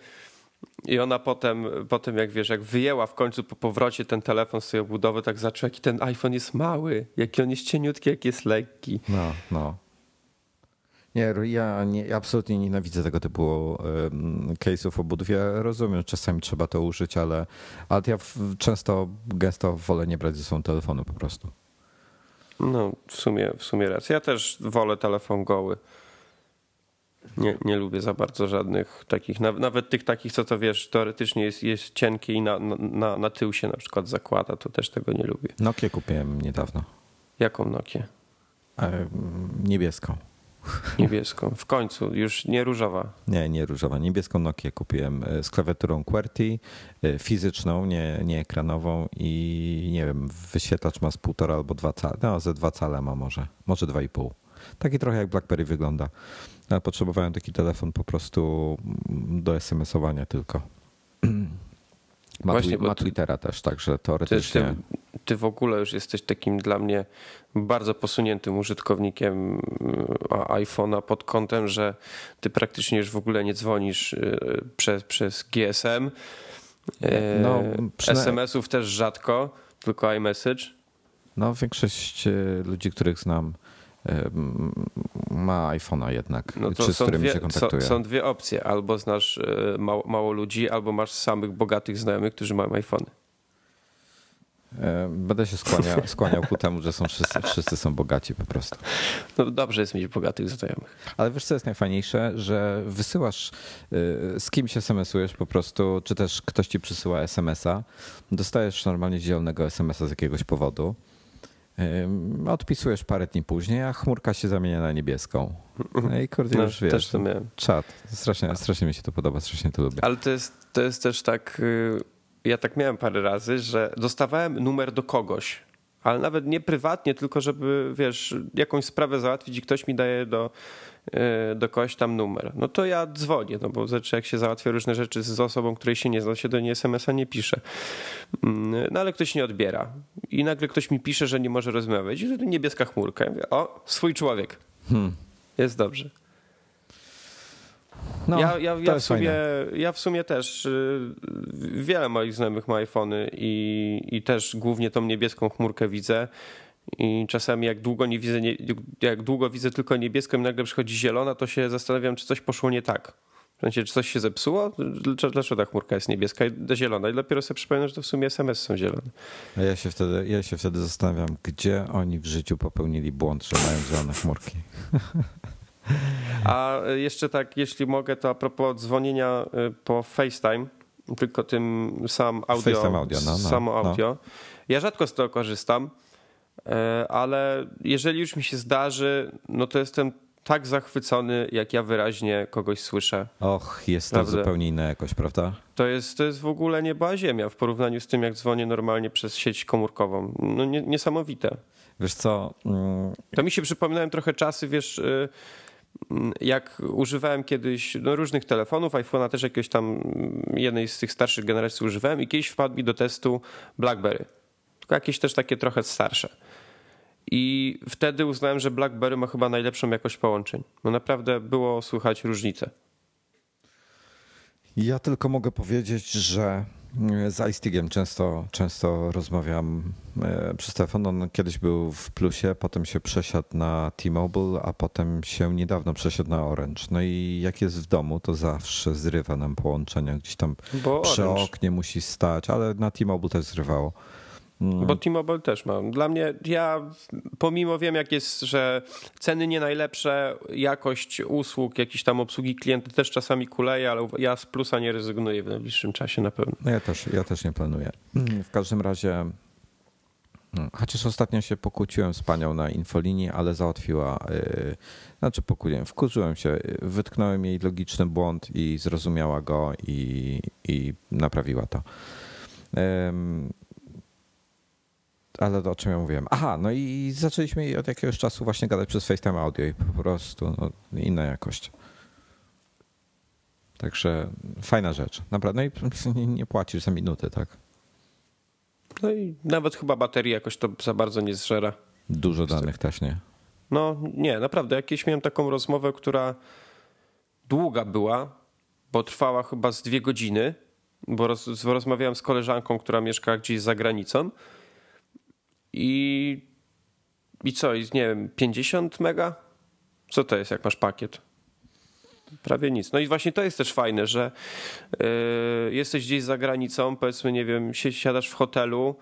I ona potem, potem jak wiesz, jak wyjęła w końcu po powrocie ten telefon z tej obudowy, tak zaczęła, jaki ten iPhone jest mały, jaki on jest cieniutki, jaki jest lekki. No, no. Nie, ja, nie, absolutnie nienawidzę tego typu um, case'ów obudów. Ja rozumiem, czasami trzeba to użyć, ale, ale ja w, często, gęsto wolę nie brać ze sobą telefonu po prostu. No, w sumie, w sumie racja. Ja też wolę telefon goły. Nie, nie lubię za bardzo żadnych takich, nawet tych takich, co to wiesz, teoretycznie jest, jest cienkie i na, na, na tył się na przykład zakłada, to też tego nie lubię. Nokię kupiłem niedawno. Jaką Nokię? E, niebieską. Niebieską. W końcu, już nie różowa. Nie, nie różowa. Niebieską Nokię kupiłem e, z klawiaturą QWERTY, e, fizyczną, nie, nie ekranową i nie wiem, wyświetlacz ma z półtora albo dwa cale, no ze dwa cale ma może, może dwa i pół. Taki trochę jak BlackBerry wygląda. Ale potrzebowałem taki telefon po prostu do SMS-owania tylko. Ma, Właśnie, ma Twittera ty, też, także teoretycznie. Ty, ty, w ogóle już jesteś takim dla mnie bardzo posuniętym użytkownikiem iPhone'a pod kątem, że ty praktycznie już w ogóle nie dzwonisz y, przez, przez GSM. No, e, SMS-ów też rzadko, tylko iMessage. No, większość y, ludzi, których znam, ma iPhone'a jednak, no to czy z którymi dwie, się kontaktuje. Są dwie opcje. Albo znasz e, mało, mało ludzi, albo masz samych bogatych znajomych, którzy mają iPhony. E, będę się skłaniał, skłaniał ku temu, że są wszyscy, wszyscy są bogaci po prostu. No dobrze jest mieć bogatych znajomych. Ale wiesz co jest najfajniejsze, że wysyłasz e, z kimś SMS-ujesz po prostu, czy też ktoś ci przysyła SMS-a, dostajesz normalnie zielonego SMS-a z jakiegoś powodu Odpisujesz parę dni później, a chmurka się zamienia na niebieską. No i kurde, no, już wiesz, też to miałem. czat. Strasznie, strasznie mi się to podoba, strasznie to lubię. Ale to jest, to jest też tak, y, ja tak miałem parę razy, że dostawałem numer do kogoś, ale nawet nie prywatnie, tylko żeby, wiesz, jakąś sprawę załatwić i ktoś mi daje do, do kogoś tam numer. No to ja dzwonię, no bo znaczy jak się załatwia różne rzeczy z osobą, której się nie zna, się do niej SMS-a nie pisze. Mm, no ale ktoś nie odbiera. I nagle ktoś mi pisze, że nie może rozmawiać. I to niebieska chmurka. Ja mówię, o, swój człowiek. Hmm. Jest dobrze. No, ja, ja, ja, w sumie, ja w sumie też y, wiele moich znajomych ma iPhony i, i też głównie tą niebieską chmurkę widzę. I czasami jak długo nie widzę, nie, jak długo widzę tylko niebieską i nagle przychodzi zielona, to się zastanawiam, czy coś poszło nie tak. W sensie, czy coś się zepsuło? Dlaczego ta chmurka jest niebieska i zielona? I dopiero sobie przypomnę, że to w sumie SMS są zielone. A ja się wtedy, ja się wtedy zastanawiam, gdzie oni w życiu popełnili błąd, że mają zielone chmurki. A jeszcze tak, jeśli mogę, to a propos dzwonienia y, po FaceTime, tylko tym sam audio, FaceTime audio, no, no, samo no. audio. No. Ja rzadko z tego korzystam, ale jeżeli już mi się zdarzy, no to jestem tak zachwycony, jak ja wyraźnie kogoś słyszę. Och, jest to zupełnie inna jakość, prawda? To jest, to jest w ogóle nieba ziemia w porównaniu z tym, jak dzwonię normalnie przez sieć komórkową. No nie, niesamowite. Wiesz co? Mm... To mi się przypominają trochę czasy, wiesz, y, mm, jak używałem kiedyś no, różnych telefonów, iPhone'a też jakiegoś tam mm, jednej z tych starszych generacji używałem i kiedyś wpadł mi do testu BlackBerry. Tylko jakieś też takie trochę starsze. I wtedy uznałem, że BlackBerry ma chyba najlepszą jakość połączeń. No naprawdę było słychać różnicę. Ja tylko mogę powiedzieć, że mm, z iStigiem często, często rozmawiam e, przez telefon. On kiedyś był w plusie, potem się przesiadł na T-Mobile, a potem się niedawno przesiadł na Orange. No i jak jest w domu, to zawsze zrywa nam połączenia. Gdzieś tam Bo przy Orange. oknie musi stać, ale na T-Mobile też zrywało. Mm. Bo T-Mobile też mam. Dla mnie, ja pomimo wiem, jak jest, że ceny nie najlepsze, jakość usług, jakieś tam obsługi klienta też czasami kuleje, ale ja z plusa nie rezygnuję w najbliższym czasie na pewno. No ja też, ja też nie planuję. Mm, w każdym razie, mm, chociaż ostatnio się pokłóciłem z panią na infolinii, ale załatwiła, yy, znaczy pokłóciłem, wkurzyłem się, wytknąłem jej logiczny błąd i zrozumiała go i, i naprawiła to. Yy, ale o czym ja mówiłem? Aha, no i zaczęliśmy od jakiegoś czasu właśnie gadać przez FaceTime Audio i po prostu no, inna jakość. Także fajna rzecz. Naprawdę. No i nie płacisz za minuty, tak? No i nawet chyba baterii jakoś to za bardzo nie zżera. Dużo danych też nie. No nie, naprawdę. Jakieś miałem taką rozmowę, która długa była, bo trwała chyba z dwie godziny, bo roz, rozmawiałem z koleżanką, która mieszka gdzieś za granicą i, i co, nie wiem, 50 mega? Co to jest, jak masz pakiet? Prawie nic. No i właśnie to jest też fajne, że yy, jesteś gdzieś za granicą, powiedzmy, nie wiem, siadasz w hotelu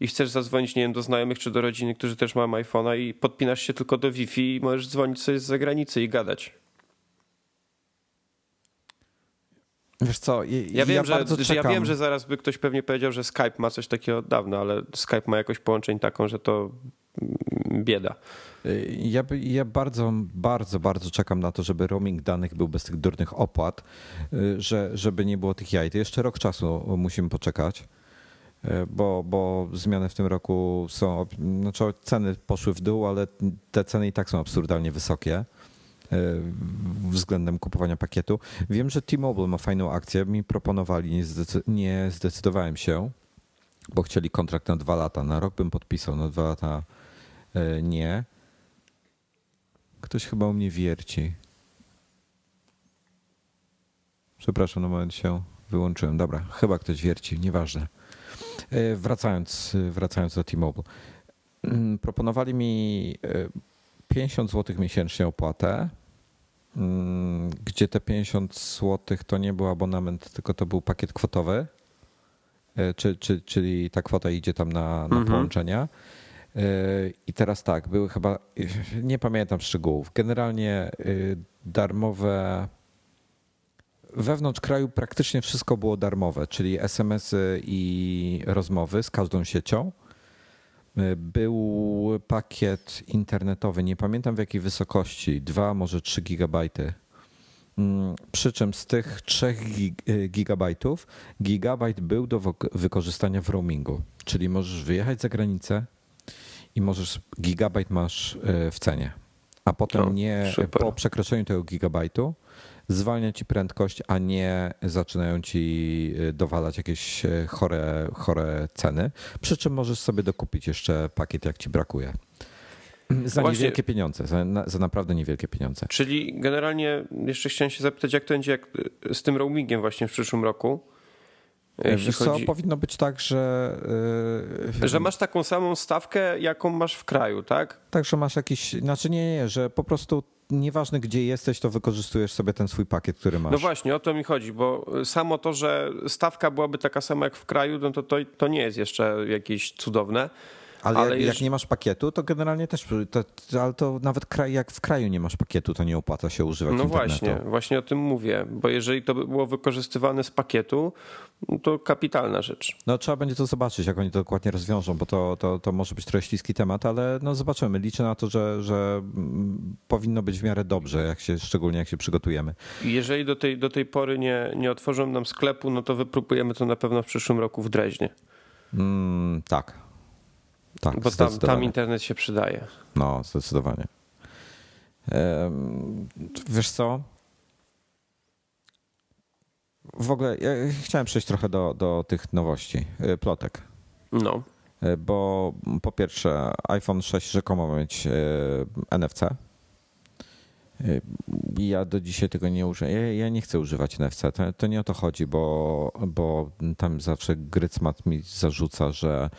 i chcesz zadzwonić, nie wiem, do znajomych czy do rodziny, którzy też mają iPhone'a i podpinasz się tylko do Wi-Fi i możesz dzwonić sobie z zagranicy i gadać. Wiesz co, ja, ja wiem, że, że, ja wiem, że zaraz by ktoś pewnie powiedział, że Skype ma coś takiego od dawna, ale Skype ma jakoś połączeń taką, że to bieda. Y, ja, ja bardzo, bardzo, bardzo czekam na to, żeby roaming danych był bez tych durnych opłat, y, że, żeby nie było tych jaj. To jeszcze rok czasu musimy poczekać, y, bo, bo zmiany w tym roku są, znaczy ceny poszły w dół, ale te ceny i tak są absurdalnie wysokie. E, względem kupowania pakietu. Wiem, że T-Mobile ma fajną akcję. Mi proponowali, nie, zdecy nie zdecydowałem się, bo chcieli kontrakt na dwa lata. Na rok bym podpisał, na dwa lata e, nie. Ktoś chyba u mnie wierci. Przepraszam, na moment się wyłączyłem. Dobra, chyba ktoś wierci, nieważne. E, wracając, wracając do T-Mobile. Mm, proponowali mi 50 zł miesięcznie opłatę, mm, gdzie te 50 zł to nie był abonament, tylko to był pakiet kwotowy, e, czy, czy, czyli ta kwota idzie tam na, na mhm. połączenia. E, I teraz tak, były chyba, nie pamiętam szczegółów, generalnie e, darmowe. Wewnątrz kraju praktycznie wszystko było darmowe, czyli SMS-y i rozmowy z każdą siecią. Był pakiet internetowy, nie pamiętam w jakiej wysokości, 2, może 3 gigabajty. Mm, przy czym z tych 3 y, gigabajtów, gigabajt był do wykorzystania w roamingu. Czyli możesz wyjechać za granicę i możesz, gigabajt masz y, w cenie. A potem no, nie, po przekroczeniu tego gigabajtu zwalnia ci prędkość, a nie zaczynają ci y, dowalać jakieś y, chore, chore ceny. Przy czym możesz sobie dokupić jeszcze pakiet, jak ci brakuje. Za Właśnie, niewielkie pieniądze, za, za, naprawdę niewielkie pieniądze. Czyli generalnie jeszcze chciałem się zapytać, jak to będzie jak z tym roamingiem właśnie w przyszłym roku? Chodzi... co, powinno być tak, że... Yy, że masz taką samą stawkę, jaką masz w kraju, tak? Tak, że masz jakiś... Znaczy nie, nie, że po prostu nieważne gdzie jesteś, to wykorzystujesz sobie ten swój pakiet, który masz. No właśnie, o to mi chodzi, bo samo to, że stawka byłaby taka sama jak w kraju, no to, to, to nie jest jeszcze jakieś cudowne. Ale, ale jak, jak, nie masz pakietu, to generalnie też, to, ale to nawet kraj, jak w kraju nie masz pakietu, to nie opłaca się używać no internetu. No właśnie, właśnie o tym mówię, bo jeżeli to by było wykorzystywane z pakietu, to kapitalna rzecz. No trzeba będzie to zobaczyć, jak oni to dokładnie rozwiążą, bo to, to, to może być trochę śliski temat, ale no zobaczymy. Liczę na to, że, że powinno być w miarę dobrze, jak się, szczególnie jak się przygotujemy. Jeżeli do tej, do tej pory nie, nie otworzą nam sklepu, no to wypróbujemy to na pewno w przyszłym roku w Dreźnie. Mm, tak. Tak. Bo tam, tam internet się przydaje. No, zdecydowanie. Wiesz co? W ogóle ja chciałem przejść trochę do, do tych nowości, y, plotek. No. Y, bo po pierwsze, iPhone 6 rzekomo ma mieć y, NFC. Ja do dzisiaj tego nie używam. Ja, ja, nie chcę używać NFC. To, to, nie o to chodzi, bo, bo tam zawsze Grycmat mi zarzuca, że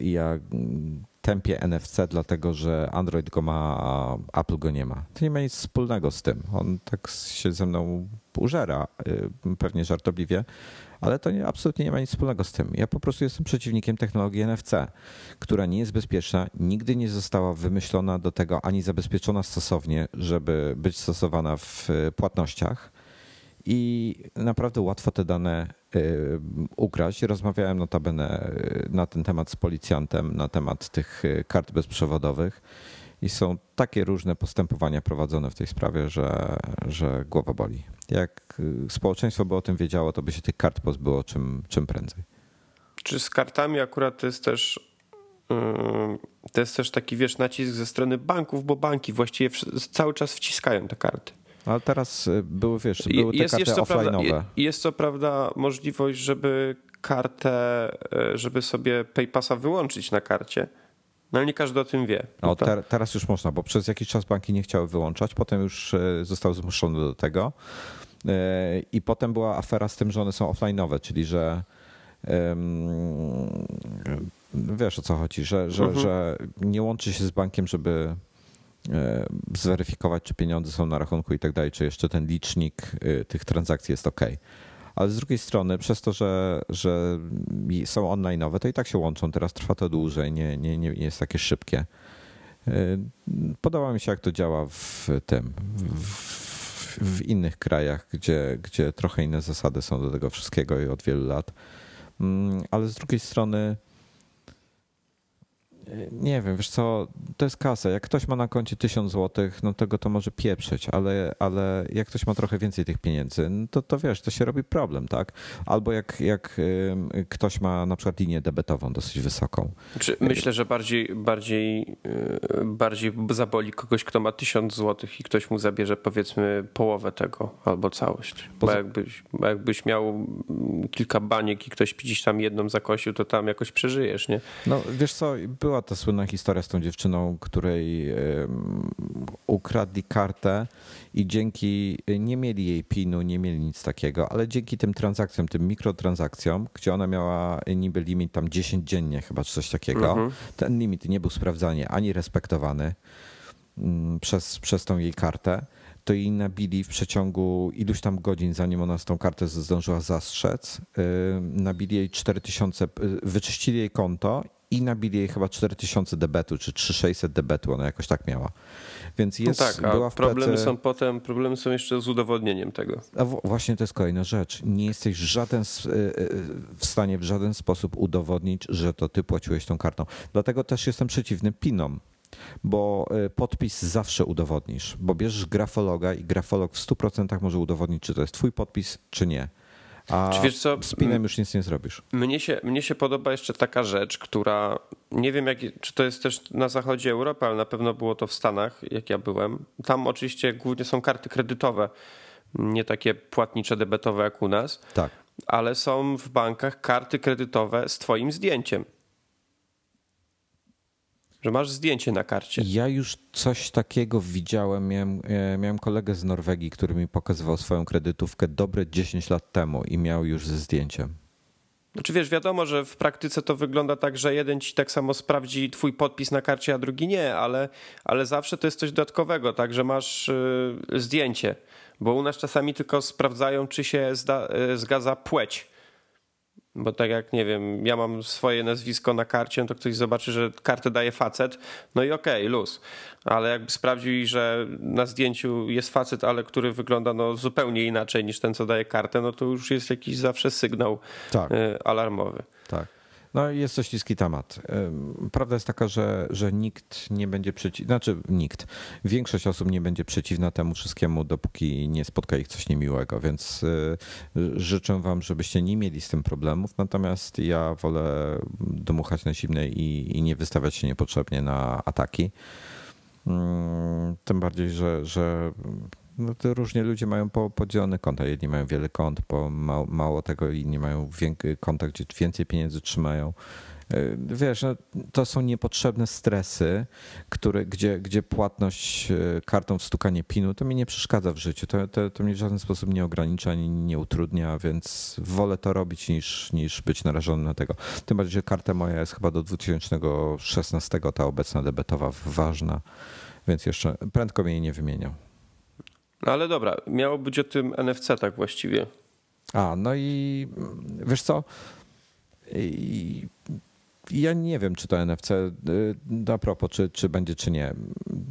ja tempie NFC, dlatego że Android go ma, a Apple go nie ma. To nie ma nic wspólnego z tym. On tak się ze mną użera, y, pewnie żartobliwie, ale to nie, absolutnie nie ma nic wspólnego z tym. Ja po prostu jestem przeciwnikiem technologii NFC, która nie jest bezpieczna, nigdy nie została wymyślona do tego ani zabezpieczona stosownie, żeby być stosowana w płatnościach i naprawdę łatwo te dane y, ukraść. Rozmawiałem notabene y, na ten temat z policjantem, na temat tych y, kart bezprzewodowych i są takie różne postępowania prowadzone w tej sprawie, że, że głowa boli. Jak społeczeństwo by o tym wiedziało, to by się tych kart pozbyło czym, czym prędzej. Czy z kartami akurat to jest też to jest też taki, wiesz, nacisk ze strony banków, bo banki właściwie cały czas wciskają te karty. Ale teraz y, były, wiesz, były te jest, karty jest offline'owe. Prawda, jest co prawda możliwość, żeby kartę, y, żeby sobie PayPassa wyłączyć na karcie, no ale nie każdy o tym wie. No, te, teraz już można, bo przez jakiś czas banki nie chciały wyłączać, potem już y, zostały zmuszone do tego. I potem była afera z tym, że one są offline'owe, czyli że wiesz o co chodzi, że, że, mhm. że nie łączy się z bankiem, żeby zweryfikować, czy pieniądze są na rachunku i tak dalej, czy jeszcze ten licznik e, tych transakcji jest ok. Ale z drugiej strony, przez to, że, że są online'owe, to i tak się łączą. Teraz trwa to dłużej, nie, nie, nie jest takie szybkie. E, podoba mi się, jak to działa w tym, w, w innych krajach, gdzie, gdzie trochę inne zasady są do tego wszystkiego i od wielu lat. Mm, ale z drugiej strony, nie wiem, wiesz co, to jest kasa. Jak ktoś ma na koncie 1000 zł, no tego to może pieprzyć, ale, ale jak ktoś ma trochę więcej tych pieniędzy, no to, to wiesz, to się robi problem, tak? Albo jak, jak ktoś ma na przykład linię debetową dosyć wysoką. Myślę, że bardziej, bardziej, y, bardziej zaboli kogoś, kto ma 1000 zł i ktoś mu zabierze powiedzmy połowę tego albo całość. Bo jakbyś, bo jakbyś miał kilka baniek i ktoś gdzieś tam jedną zakosił, to tam jakoś przeżyjesz, nie? No wiesz co, była była ta słynna historia z tą dziewczyną, której ukradli kartę i dzięki, nie mieli jej pinu, nie mieli nic takiego, ale dzięki tym transakcjom, tym mikrotransakcjom, gdzie ona miała niby limit tam 10 dziennie chyba, czy coś takiego, mhm. ten limit nie był sprawdzany ani respektowany mm, przez, przez tą jej kartę to jej nabili w przeciągu iluś tam godzin, zanim ona z tą kartę zdążyła zastrzec, nabili jej 4000, wyczyścili jej konto i nabili jej chyba 4000 debetu, czy 3600 debetu, ona jakoś tak miała. Więc jest, no tak, a była w problemy są potem, problemy są jeszcze z udowodnieniem tego. A właśnie to jest kolejna rzecz. Nie jesteś żaden, y, y, w stanie w żaden sposób udowodnić, że to ty płaciłeś tą kartą. Dlatego też jestem przeciwny pinom bo y, podpis zawsze udowodnisz, bo bierzesz grafologa i grafolog w 100% może udowodnić, czy to jest twój podpis, czy nie. A Czy wiesz co, z pinem już nic nie zrobisz. Mnie się, mnie się podoba jeszcze taka rzecz, która nie wiem, jak, czy to jest też na zachodzie Europy, ale na pewno było to w Stanach, jak ja byłem. Tam oczywiście głównie są karty kredytowe, nie takie płatnicze, debetowe jak u nas. Tak. Ale są w bankach karty kredytowe z Twoim zdjęciem że masz zdjęcie na karcie. Ja już coś takiego widziałem. Miałem, e, miałem kolegę z Norwegii, który mi pokazywał swoją kredytówkę dobre 10 lat temu i miał już ze zdjęciem. Znaczy wiesz, wiadomo, że w praktyce to wygląda tak, że jeden ci tak samo sprawdzi twój podpis na karcie, a drugi nie, ale, ale zawsze to jest coś dodatkowego, tak, że masz y, zdjęcie, bo u nas czasami tylko sprawdzają, czy się zda, y, zgadza płeć Bo tak jak, nie wiem, ja mam swoje nazwisko na karcie, no to ktoś zobaczy, że kartę daje facet, no i okej, okay, luz. Ale jakby sprawdził, że na zdjęciu jest facet, ale który wygląda no zupełnie inaczej niż ten, co daje kartę, no to już jest jakiś zawsze sygnał tak. Y, alarmowy. Tak. No jest to śliski temat. Prawda jest taka, że, że nikt nie będzie przeciw, znaczy nikt, większość osób nie będzie przeciwna temu wszystkiemu, dopóki nie spotka ich coś niemiłego, więc y, życzę wam, żebyście nie mieli z tym problemów, natomiast ja wolę domuchać na zimne i, i nie wystawiać się niepotrzebnie na ataki. Tym bardziej, że, że no to różnie ludzie mają podzielone konta. Jedni mają wiele kont, po mało, mało tego, inni mają konta, gdzie więcej pieniędzy trzymają. E, wiesz, no, to są niepotrzebne stresy, które, gdzie, gdzie płatność e, kartą w stukanie pinu, to mi nie przeszkadza w życiu. To, to, to mnie w żaden sposób nie ogranicza ani nie utrudnia, więc wolę to robić niż, niż być narażony na tego. Tym bardziej, że karta moja jest chyba do 2016, ta obecna debetowa ważna, więc jeszcze prędko mnie jej nie wymieniał. No ale dobra, miało być o tym NFC tak właściwie. A, no i wiesz co? I ja nie wiem, czy to NFC, y, a propos, czy, czy będzie, czy nie.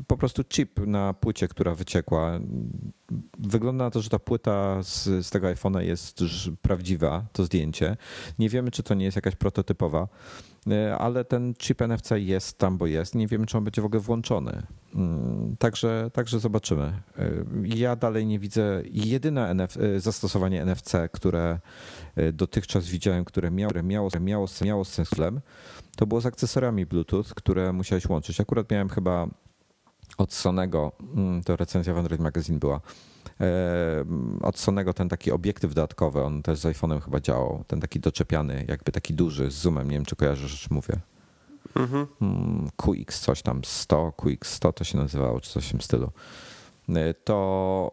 Po prostu chip na płycie, która wyciekła. Wygląda na to, że ta płyta z, z tego iPhone'a jest prawdziwa, to zdjęcie. Nie wiemy, czy to nie jest jakaś prototypowa. E, ale ten chip NFC jest tam, bo jest. Nie wiem, czy on będzie w ogóle włączony. Mm, także, także zobaczymy. E, ja dalej nie widzę. Jedyne NF, e, zastosowanie NFC, które dotychczas widziałem, które miało, miało, miało, miało sens, to było z akcesoriami Bluetooth, które musiałeś łączyć. Akurat miałem chyba od Sonego, mm, to recenzja w Android Magazine była, od Sonego ten taki obiektyw dodatkowy, on też z iPhone'em chyba działał, ten taki doczepiany, jakby taki duży z zoomem, nie wiem czy kojarzysz, mówię. Mhm. Mm, QX coś tam, 100, QX100 to się nazywało, czy coś w tym stylu. E, to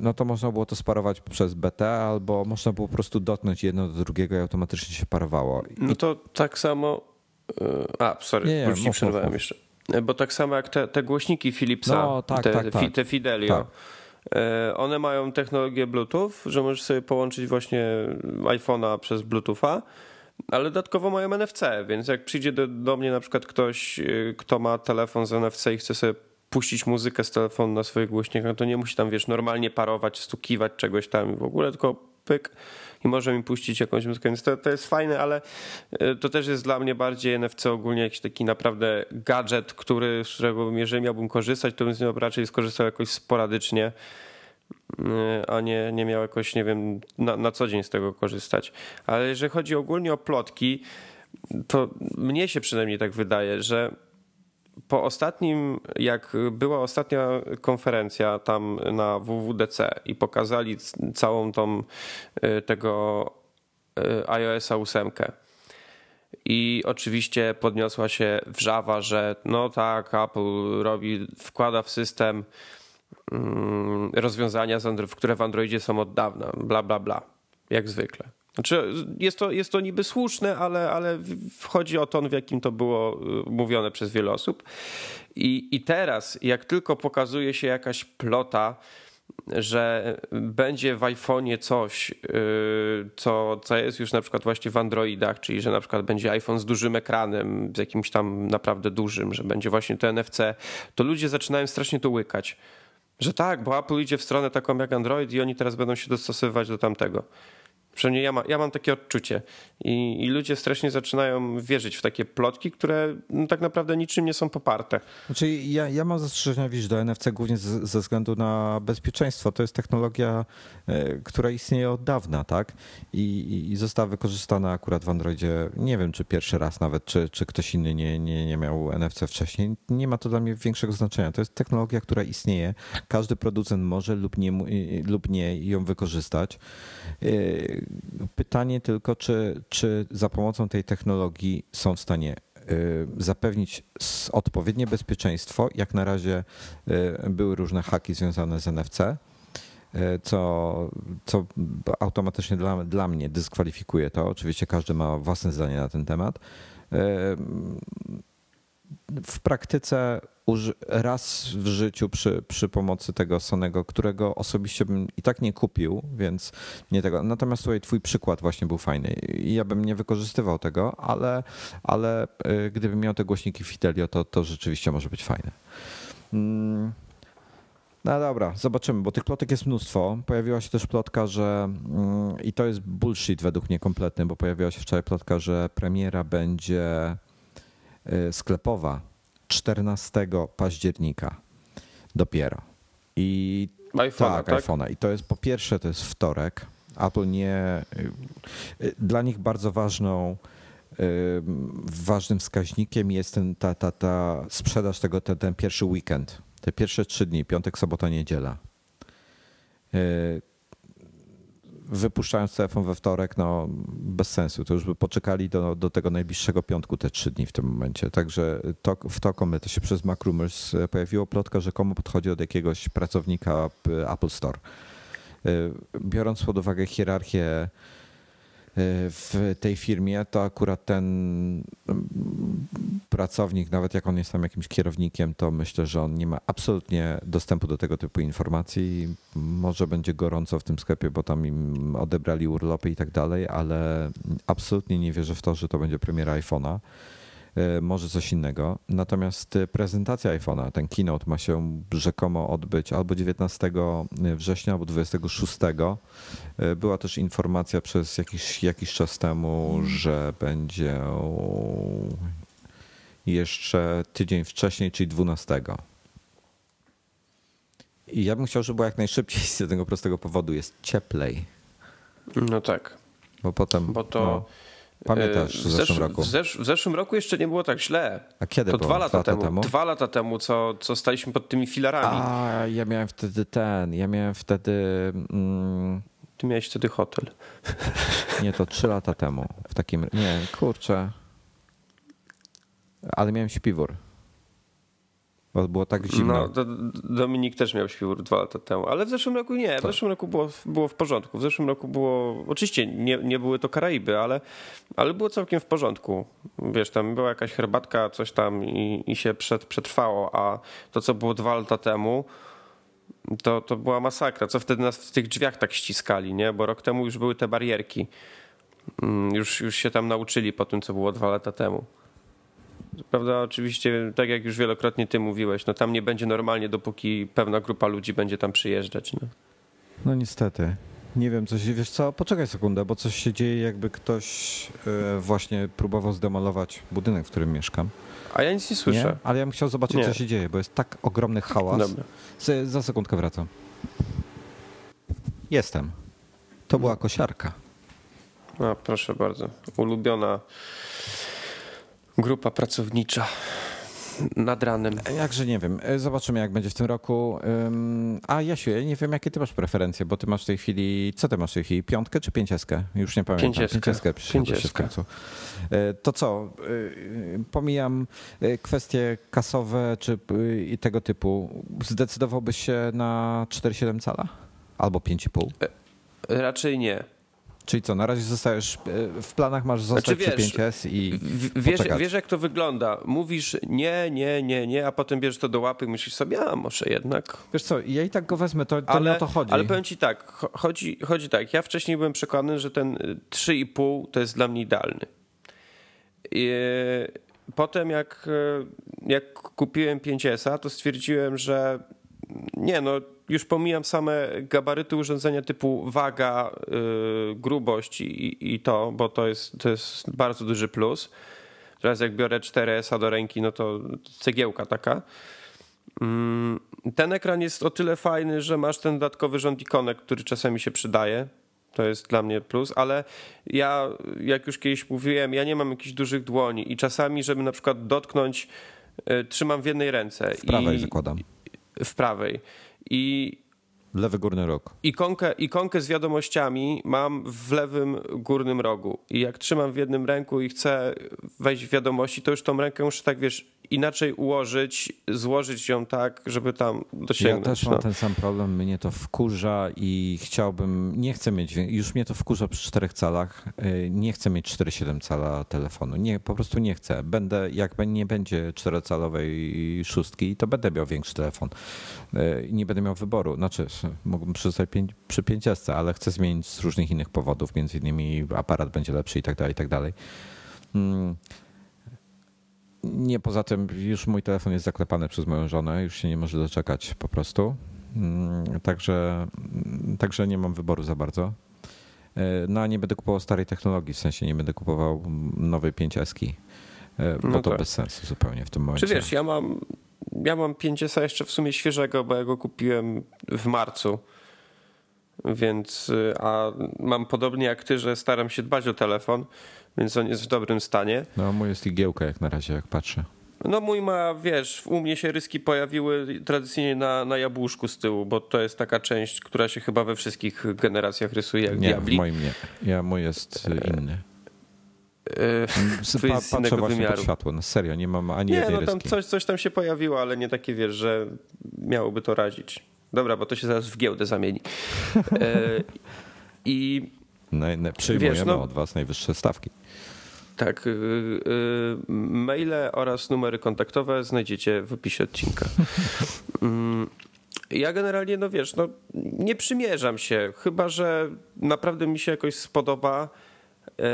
no to można było to sparować przez BT, albo można było po prostu dotknąć jedno do drugiego i automatycznie się parowało. No to tak samo. E, a, sorry, nie, nie, przerwałem jeszcze. Bo tak samo jak te, te głośniki Philipsa, no, tak, te, tak, tak. te Fidelio. Tak. E, one mają technologię Bluetooth, że możesz sobie połączyć właśnie iPhone'a przez Bluetootha, ale dodatkowo mają NFC, więc jak przyjdzie do, do mnie na przykład ktoś, e, kto ma telefon z NFC i chce sobie puścić muzykę z telefonu na swoich głośnikach, to nie musi tam, wiesz, normalnie parować, stukiwać czegoś tam i w ogóle, tylko pyk i może mi puścić jakąś muzykę, więc to, to jest fajne, ale e, to też jest dla mnie bardziej NFC ogólnie jakiś taki naprawdę gadżet, który, z którego jeżeli miałbym korzystać, to bym z niego raczej skorzystał jakoś sporadycznie, e, a nie, nie miał jakoś, nie wiem, na, na co dzień z tego korzystać. Ale jeżeli chodzi ogólnie o plotki, to mnie się przynajmniej tak wydaje, że po ostatnim, jak była ostatnia konferencja tam na WWDC i pokazali całą tą y, tego y, iOS 8 i oczywiście podniosła się wrzawa, że no tak, Apple robi, wkłada w system mm, rozwiązania, które w Androidzie są od dawna, bla, bla, bla, jak zwykle. Znaczy, jest, to, jest to niby słuszne, ale, ale wchodzi o ton, w jakim to było y, mówione przez wiele osób. I, I teraz, jak tylko pokazuje się jakaś plota, że będzie w iPhone'ie coś, y, co, co jest już na przykład właśnie w Androidach, czyli że na przykład będzie iPhone z dużym ekranem, z jakimś tam naprawdę dużym, że będzie właśnie to NFC, to ludzie zaczynają strasznie to łykać. Że tak, bo Apple idzie w stronę taką jak Android i oni teraz będą się dostosowywać do tamtego. Przynajmniej ja, ma, ja mam takie odczucie. I, I, ludzie strasznie zaczynają wierzyć w takie plotki, które no, tak naprawdę niczym nie są poparte. Znaczy ja, ja mam zastrzeżenia widzisz, do NFC głównie z, ze względu na bezpieczeństwo. To jest technologia, e, która istnieje od dawna, tak? I, i została wykorzystana akurat w Androidzie. Nie wiem, czy pierwszy raz nawet, czy, czy ktoś inny nie, nie, nie miał NFC wcześniej. Nie ma to dla mnie większego znaczenia. To jest technologia, która istnieje. Każdy producent może lub nie, lub nie ją wykorzystać. E, Pytanie tylko, czy, czy za pomocą tej technologii są w stanie y, zapewnić odpowiednie bezpieczeństwo. Jak na razie y, były różne haki związane z NFC, y, co, co automatycznie dla, dla mnie dyskwalifikuje to. Oczywiście każdy ma własne zdanie na ten temat. W praktyce raz w życiu przy, przy pomocy tego Sonego, którego osobiście bym i tak nie kupił, więc nie tego. Natomiast tutaj twój przykład właśnie był fajny i ja bym nie wykorzystywał tego, ale, ale y, gdybym miał te głośniki Fidelio, to, to rzeczywiście może być fajne. Mm. No dobra, zobaczymy, bo tych plotek jest mnóstwo. Pojawiła się też plotka, że mm, i to jest bullshit według mnie kompletny, bo pojawiła się wczoraj plotka, że premiera będzie sklepowa 14 października dopiero. I iPhone'a, tak, tak? iPhone'a. I to jest po pierwsze, to jest wtorek. Apple nie. Y, dla nich bardzo ważną ważnym wskaźnikiem jest ten, ta, ta, ta sprzedaż tego, ten, ten pierwszy weekend te pierwsze trzy dni, piątek, sobota, niedziela, wypuszczając telefon we wtorek, no bez sensu. To już by poczekali do, do tego najbliższego piątku te trzy dni w tym momencie. Także to, w to to się przez MacRumors e, pojawiło plotka, że komu podchodzi od jakiegoś pracownika Apple Store. E, biorąc pod uwagę hierarchię w tej firmie, to akurat ten mm, pracownik, nawet jak on jest tam jakimś kierownikiem, to myślę, że on nie ma absolutnie dostępu do tego typu informacji. Może będzie gorąco w tym sklepie, bo tam im odebrali urlopy i tak dalej, ale absolutnie nie wierzę w to, że to będzie premiera iPhone'a. E, może coś innego. Natomiast e, prezentacja iPhone'a, ten keynote ma się rzekomo odbyć albo 19 września, albo 26. E, była też informacja przez jakiś, jakiś czas temu, że będzie jeszcze tydzień wcześniej, czyli 12. I ja bym chciał, żeby było jak najszybciej z tego prostego powodu. Jest cieplej. No tak. Bo potem. Bo to. No Pamiętasz w, w zeszłym roku? W, zesz w, zeszłym roku jeszcze nie było tak źle. A kiedy to było? dwa lata, lata temu, temu, Dwa lata temu, co, co staliśmy pod tymi filarami. A, ja miałem wtedy ten, ja miałem wtedy... Mm, Ty miałeś wtedy hotel. Nie, to trzy lata temu. W takim... Nie, kurczę. Ale miałem śpiwór. Bo było tak zimno. No, Dominik też miał śpiwór dwa lata temu, ale w zeszłym roku nie. W zeszłym roku było, było w porządku. W zeszłym roku było, oczywiście nie, nie były to Karaiby, ale, ale było całkiem w porządku. Wiesz, tam była jakaś herbatka, coś tam i, i się przed, przetrwało, a to, co było dwa lata temu, to, to była masakra. Co wtedy nas w tych drzwiach tak ściskali, nie? Bo rok temu już były te barierki. Mm, już, już się tam nauczyli po tym, co było dwa lata temu. Prawda, oczywiście, tak jak już wielokrotnie ty mówiłeś, no tam nie będzie normalnie, dopóki pewna grupa ludzi będzie tam przyjeżdżać. No, no niestety. Nie wiem, coś, wiesz co, poczekaj sekundę, bo coś się dzieje, jakby ktoś e, właśnie próbował zdemolować budynek, w którym mieszkam. A ja nic nie słyszę. Nie? Ale ja bym chciał zobaczyć, nie. co się dzieje, bo jest tak ogromny hałas. Dobra. Za, za sekundkę wracam. Jestem. To była kosiarka. A, proszę bardzo. Ulubiona grupa pracownicza nad ranem. Jakże nie wiem. E, zobaczymy, jak będzie w tym roku. A Jasiu, ja nie wiem, jakie ty masz preferencje, bo ty masz w tej chwili, co ty masz w tej chwili? Piątkę czy pięcieskę? Już nie pamiętam. Pięcieskę. Pięcieskę. E, to co? E, pomijam kwestie kasowe czy i tego typu. Zdecydowałbyś się na 4,7 cala? Albo 5,5? Raczej nie. Czyli co, na razie zostajesz, e, w planach masz zostać znaczy, wiesz, przy 5S i wiesz, wiesz jak to wygląda. Mówisz nie, nie, nie, nie, a potem bierzesz to do łapy i myślisz sobie, a może jednak. Wiesz co, ja i tak go wezmę, to, to ale, nie o to chodzi. Ale powiem ci tak, chodzi, chodzi tak, ja wcześniej byłem przekonany, że ten 3,5 to jest dla mnie idealny. I potem jak, jak kupiłem 5S, to stwierdziłem, że nie no, już pomijam same gabaryty urządzenia typu waga, yy, grubość i, i, to, bo to jest, to jest bardzo duży plus. Teraz jak biorę 4S do ręki, no to cegiełka taka. Mm, ten ekran jest o tyle fajny, że masz ten dodatkowy rząd ikonek, który czasami się przydaje. To jest dla mnie plus, ale ja, jak już kiedyś mówiłem, ja nie mam jakichś dużych dłoni i czasami, żeby na przykład dotknąć, y, trzymam w jednej ręce. W prawej i, zakładam. W prawej i Lewy górny róg. Ikonkę, ikonkę z wiadomościami mam w lewym górnym rogu. I jak trzymam w jednym ręku i chcę wejść w wiadomości, to już tą rękę muszę tak, wiesz, inaczej ułożyć, złożyć ją tak, żeby tam dosięgnąć. Ja też mam no. ten sam problem, mnie to wkurza i chciałbym, nie chcę mieć, już mnie to wkurza przy 4 calach, y, nie chcę mieć 4,7 cala telefonu, nie, po prostu nie chcę. Będę, jak nie będzie 4-calowej szóstki, to będę miał większy telefon. Y, nie będę miał wyboru, znaczy mógłbym przystać przy 5S, ale chcę zmienić z różnych innych powodów, między innymi aparat będzie lepszy i tak dalej, i tak dalej. Mm. Nie, poza tym już mój telefon jest zaklepany przez moją żonę, już się nie może doczekać po prostu. Mm, także, także nie mam wyboru za bardzo. E, no a nie będę kupował starej technologii, w sensie nie będę kupował nowej 5S, e, bo no to tak. bez sensu zupełnie w tym momencie. Czy wiesz, ja mam, ja mam 5S jeszcze w sumie świeżego, bo ja go kupiłem w marcu. Więc, a mam podobnie jak ty, że staram się dbać o telefon, więc on jest w dobrym stanie. No, mój jest igiełka jak na razie, jak patrzę. No mój ma, wiesz, u mnie się ryski pojawiły tradycyjnie na, na jabłuszku z tyłu, bo to jest taka część, która się chyba we wszystkich generacjach rysuje jak nie, diabli. w moim nie. Ja, mój jest inny. Yy, pa, patrzę właśnie wymiaru. pod światło, no serio, nie mam ani nie, jednej no tam coś, coś tam się pojawiło, ale nie takie, wiesz, że miałoby to razić. Dobra, bo to się zaraz w giełdę zamieni. Yy, I no, no, przyjmujemy wiesz, no, od was najwyższe stawki. Tak. Yy, yy, maile oraz numery kontaktowe znajdziecie w opisie odcinka. Yy, ja generalnie, no wiesz, no, nie przymierzam się, chyba że naprawdę mi się jakoś spodoba yy,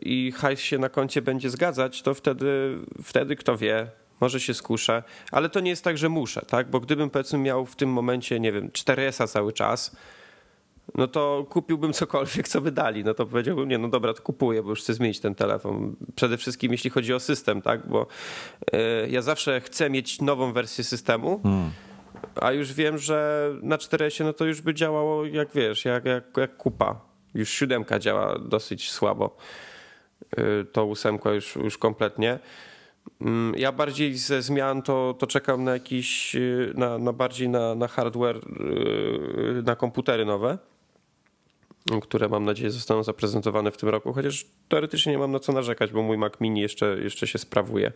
i hajs się na koncie będzie zgadzać, to wtedy, wtedy kto wie, może się skuszę, ale to nie jest tak, że muszę, tak? Bo gdybym powiedzmy miał w tym momencie, nie wiem, 4S cały czas, no to kupiłbym cokolwiek, co wydali. No to powiedziałbym, nie, no dobra, to kupuję, bo już chcę zmienić ten telefon. Przede wszystkim jeśli chodzi o system, tak, bo y, ja zawsze chcę mieć nową wersję systemu, hmm. a już wiem, że na 4S no to już by działało jak wiesz, jak, jak, jak kupa. Już siódemka działa dosyć słabo. Y, to ósemka już, już kompletnie. Mm, ja bardziej ze zmian to, to czekam na jakiś, y, na, na bardziej na, na hardware, na komputery nowe które mam nadzieję zostaną zaprezentowane w tym roku, chociaż teoretycznie nie mam na co narzekać, bo mój Mac Mini jeszcze, jeszcze się sprawuje,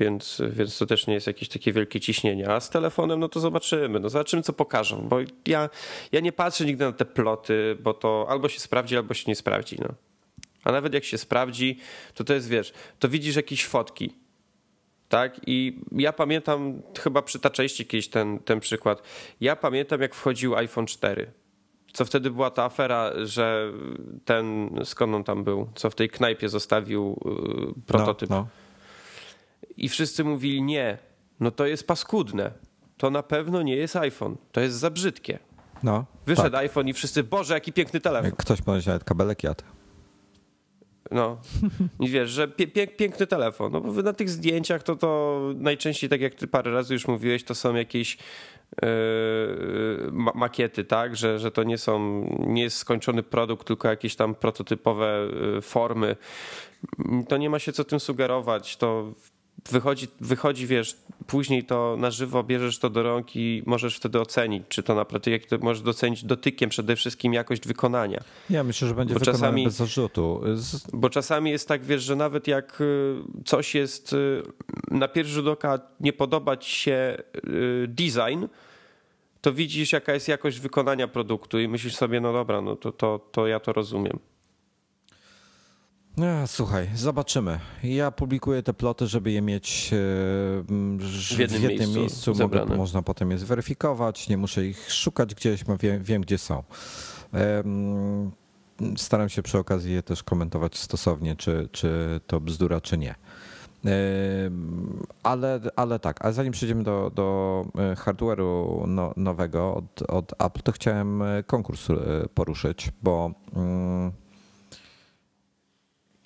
więc, więc to też nie jest jakieś takie wielkie ciśnienie. A z telefonem, no to zobaczymy, no zobaczymy co pokażą, bo ja, ja nie patrzę nigdy na te ploty, bo to albo się sprawdzi, albo się nie sprawdzi. No. A nawet jak się sprawdzi, to to jest, wiesz, to widzisz jakieś fotki, tak? I ja pamiętam, chyba przytaczaliście kiedyś ten, ten przykład. Ja pamiętam, jak wchodził iPhone 4 co wtedy była ta afera, że ten, skąd on tam był, co w tej knajpie zostawił y, prototyp. No, no. I wszyscy mówili nie, no to jest paskudne. To na pewno nie jest iPhone. To jest za brzydkie. No, Wyszedł tak. iPhone i wszyscy, Boże, jaki piękny telefon. Ktoś powiedział, nawet kabelek jadł. No, i wiesz, że pie, piękny telefon. No bo na tych zdjęciach to to najczęściej, tak jak ty parę razy już mówiłeś, to są jakieś yy, makiety, tak? Że, że to nie są, nie jest skończony produkt, tylko jakieś tam prototypowe yy, formy. To nie ma się co tym sugerować. To wychodzi, wychodzi, wiesz, później to na żywo bierzesz to do rąk i możesz wtedy ocenić, czy to naprawdę, jak to możesz docenić dotykiem przede wszystkim jakość wykonania. Ja myślę, że będzie bo czasami, bez zarzutu. Bo czasami jest tak, wiesz, że nawet jak y, coś jest y, na pierwszy rzut oka nie podobać się y, design, to widzisz jaka jest jakość wykonania produktu i myślisz sobie, no dobra, no to, to, to ja to rozumiem. Słuchaj, zobaczymy. Ja publikuję te ploty, żeby je mieć e, w jednym, w jednym miejscu. miejscu. Mogę, można potem je zweryfikować, nie muszę ich szukać gdzieś, wiem, wiem gdzie są. Staram się przy okazji je też komentować stosownie, czy, czy to bzdura, czy nie. Ale, ale tak, a zanim przejdziemy do, do e, hardware'u no, nowego od, od Apple, to chciałem e, konkurs poruszyć, bo mm,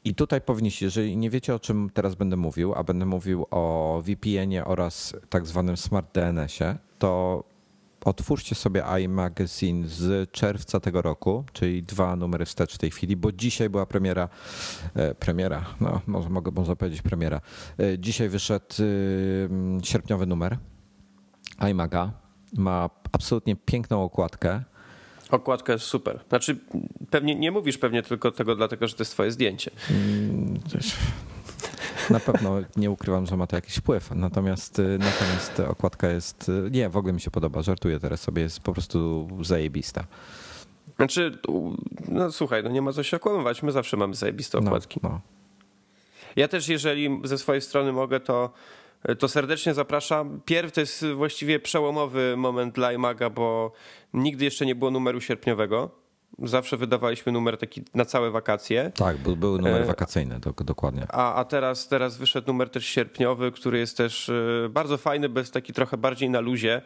i tutaj powinniście, jeżeli nie wiecie o czym teraz będę mówił, a będę mówił o VPN-ie oraz tak zwanym Smart DNS-ie, to otwórzcie sobie iMagazine z czerwca tego roku, czyli dwa numery wstecz w tej chwili, bo dzisiaj była premiera, e, premiera, no może mogę można powiedzieć premiera. E, dzisiaj wyszedł e, sierpniowy numer iMaga. Ma absolutnie piękną okładkę Okładka jest super. Znaczy, pewnie nie mówisz pewnie tylko tego dlatego, że to jest twoje zdjęcie. Mm, Na pewno nie ukrywam, że ma to jakiś wpływ. Natomiast, y, natomiast okładka jest. y, Nie, w ogóle mi się podoba. Żartuję teraz sobie, jest po prostu zajebista. Znaczy, no słuchaj, no nie ma co się okłamywać, my zawsze mamy zajebiste No, okładki. no. Ja też, jeżeli ze swojej strony mogę, to, to serdecznie zapraszam. Pierw to jest właściwie przełomowy moment dla iMaga, bo nigdy jeszcze nie było numeru sierpniowego. Zawsze wydawaliśmy numer taki na całe wakacje. Tak, był, był numer E, wakacyjny, do, dokładnie. A, a teraz, teraz wyszedł numer też sierpniowy, który jest też e, bardzo fajny, bez taki trochę bardziej na luzie.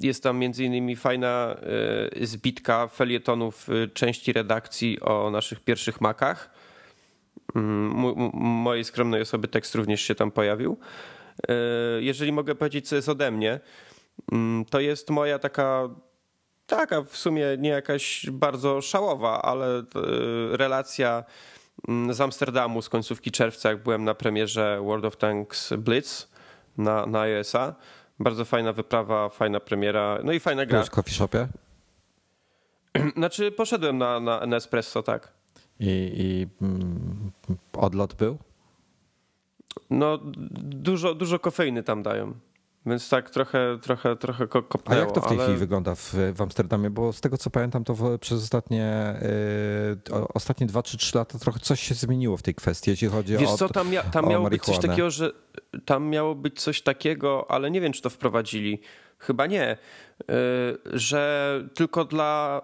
Jest tam między innymi fajna e, zbitka felietonów e, części redakcji o naszych pierwszych makach. Mm, Mojej skromnej osoby tekst również się tam pojawił. E, Jeżeli mogę powiedzieć, co jest ode mnie, mm, to jest moja taka taka w sumie nie jakaś bardzo szałowa, ale e, relacja mm, z Amsterdamu z końcówki czerwca, jak byłem na premierze World of Tanks Blitz na, na iOS-a. Bardzo fajna wyprawa, fajna premiera, no i fajna gra. Byłeś w coffee shopie Znaczy poszedłem na, na Nespresso, tak. i, i mm, odlot był? No dużo, dużo kofeiny tam dają, więc tak trochę, trochę, trochę ko- A kopnęło. jak to w tej ale... chwili wygląda w, w Amsterdamie? Bo z tego co pamiętam, to w, przez ostatnie, y, o- ostatnie 2 czy 3 lata trochę coś się zmieniło w tej kwestii, jeśli chodzi Wiesz o. co, tam, mia- tam miało być coś marihuanę. takiego, że tam miało być coś takiego, ale nie wiem, czy to wprowadzili. Chyba nie. y, Że tylko dla,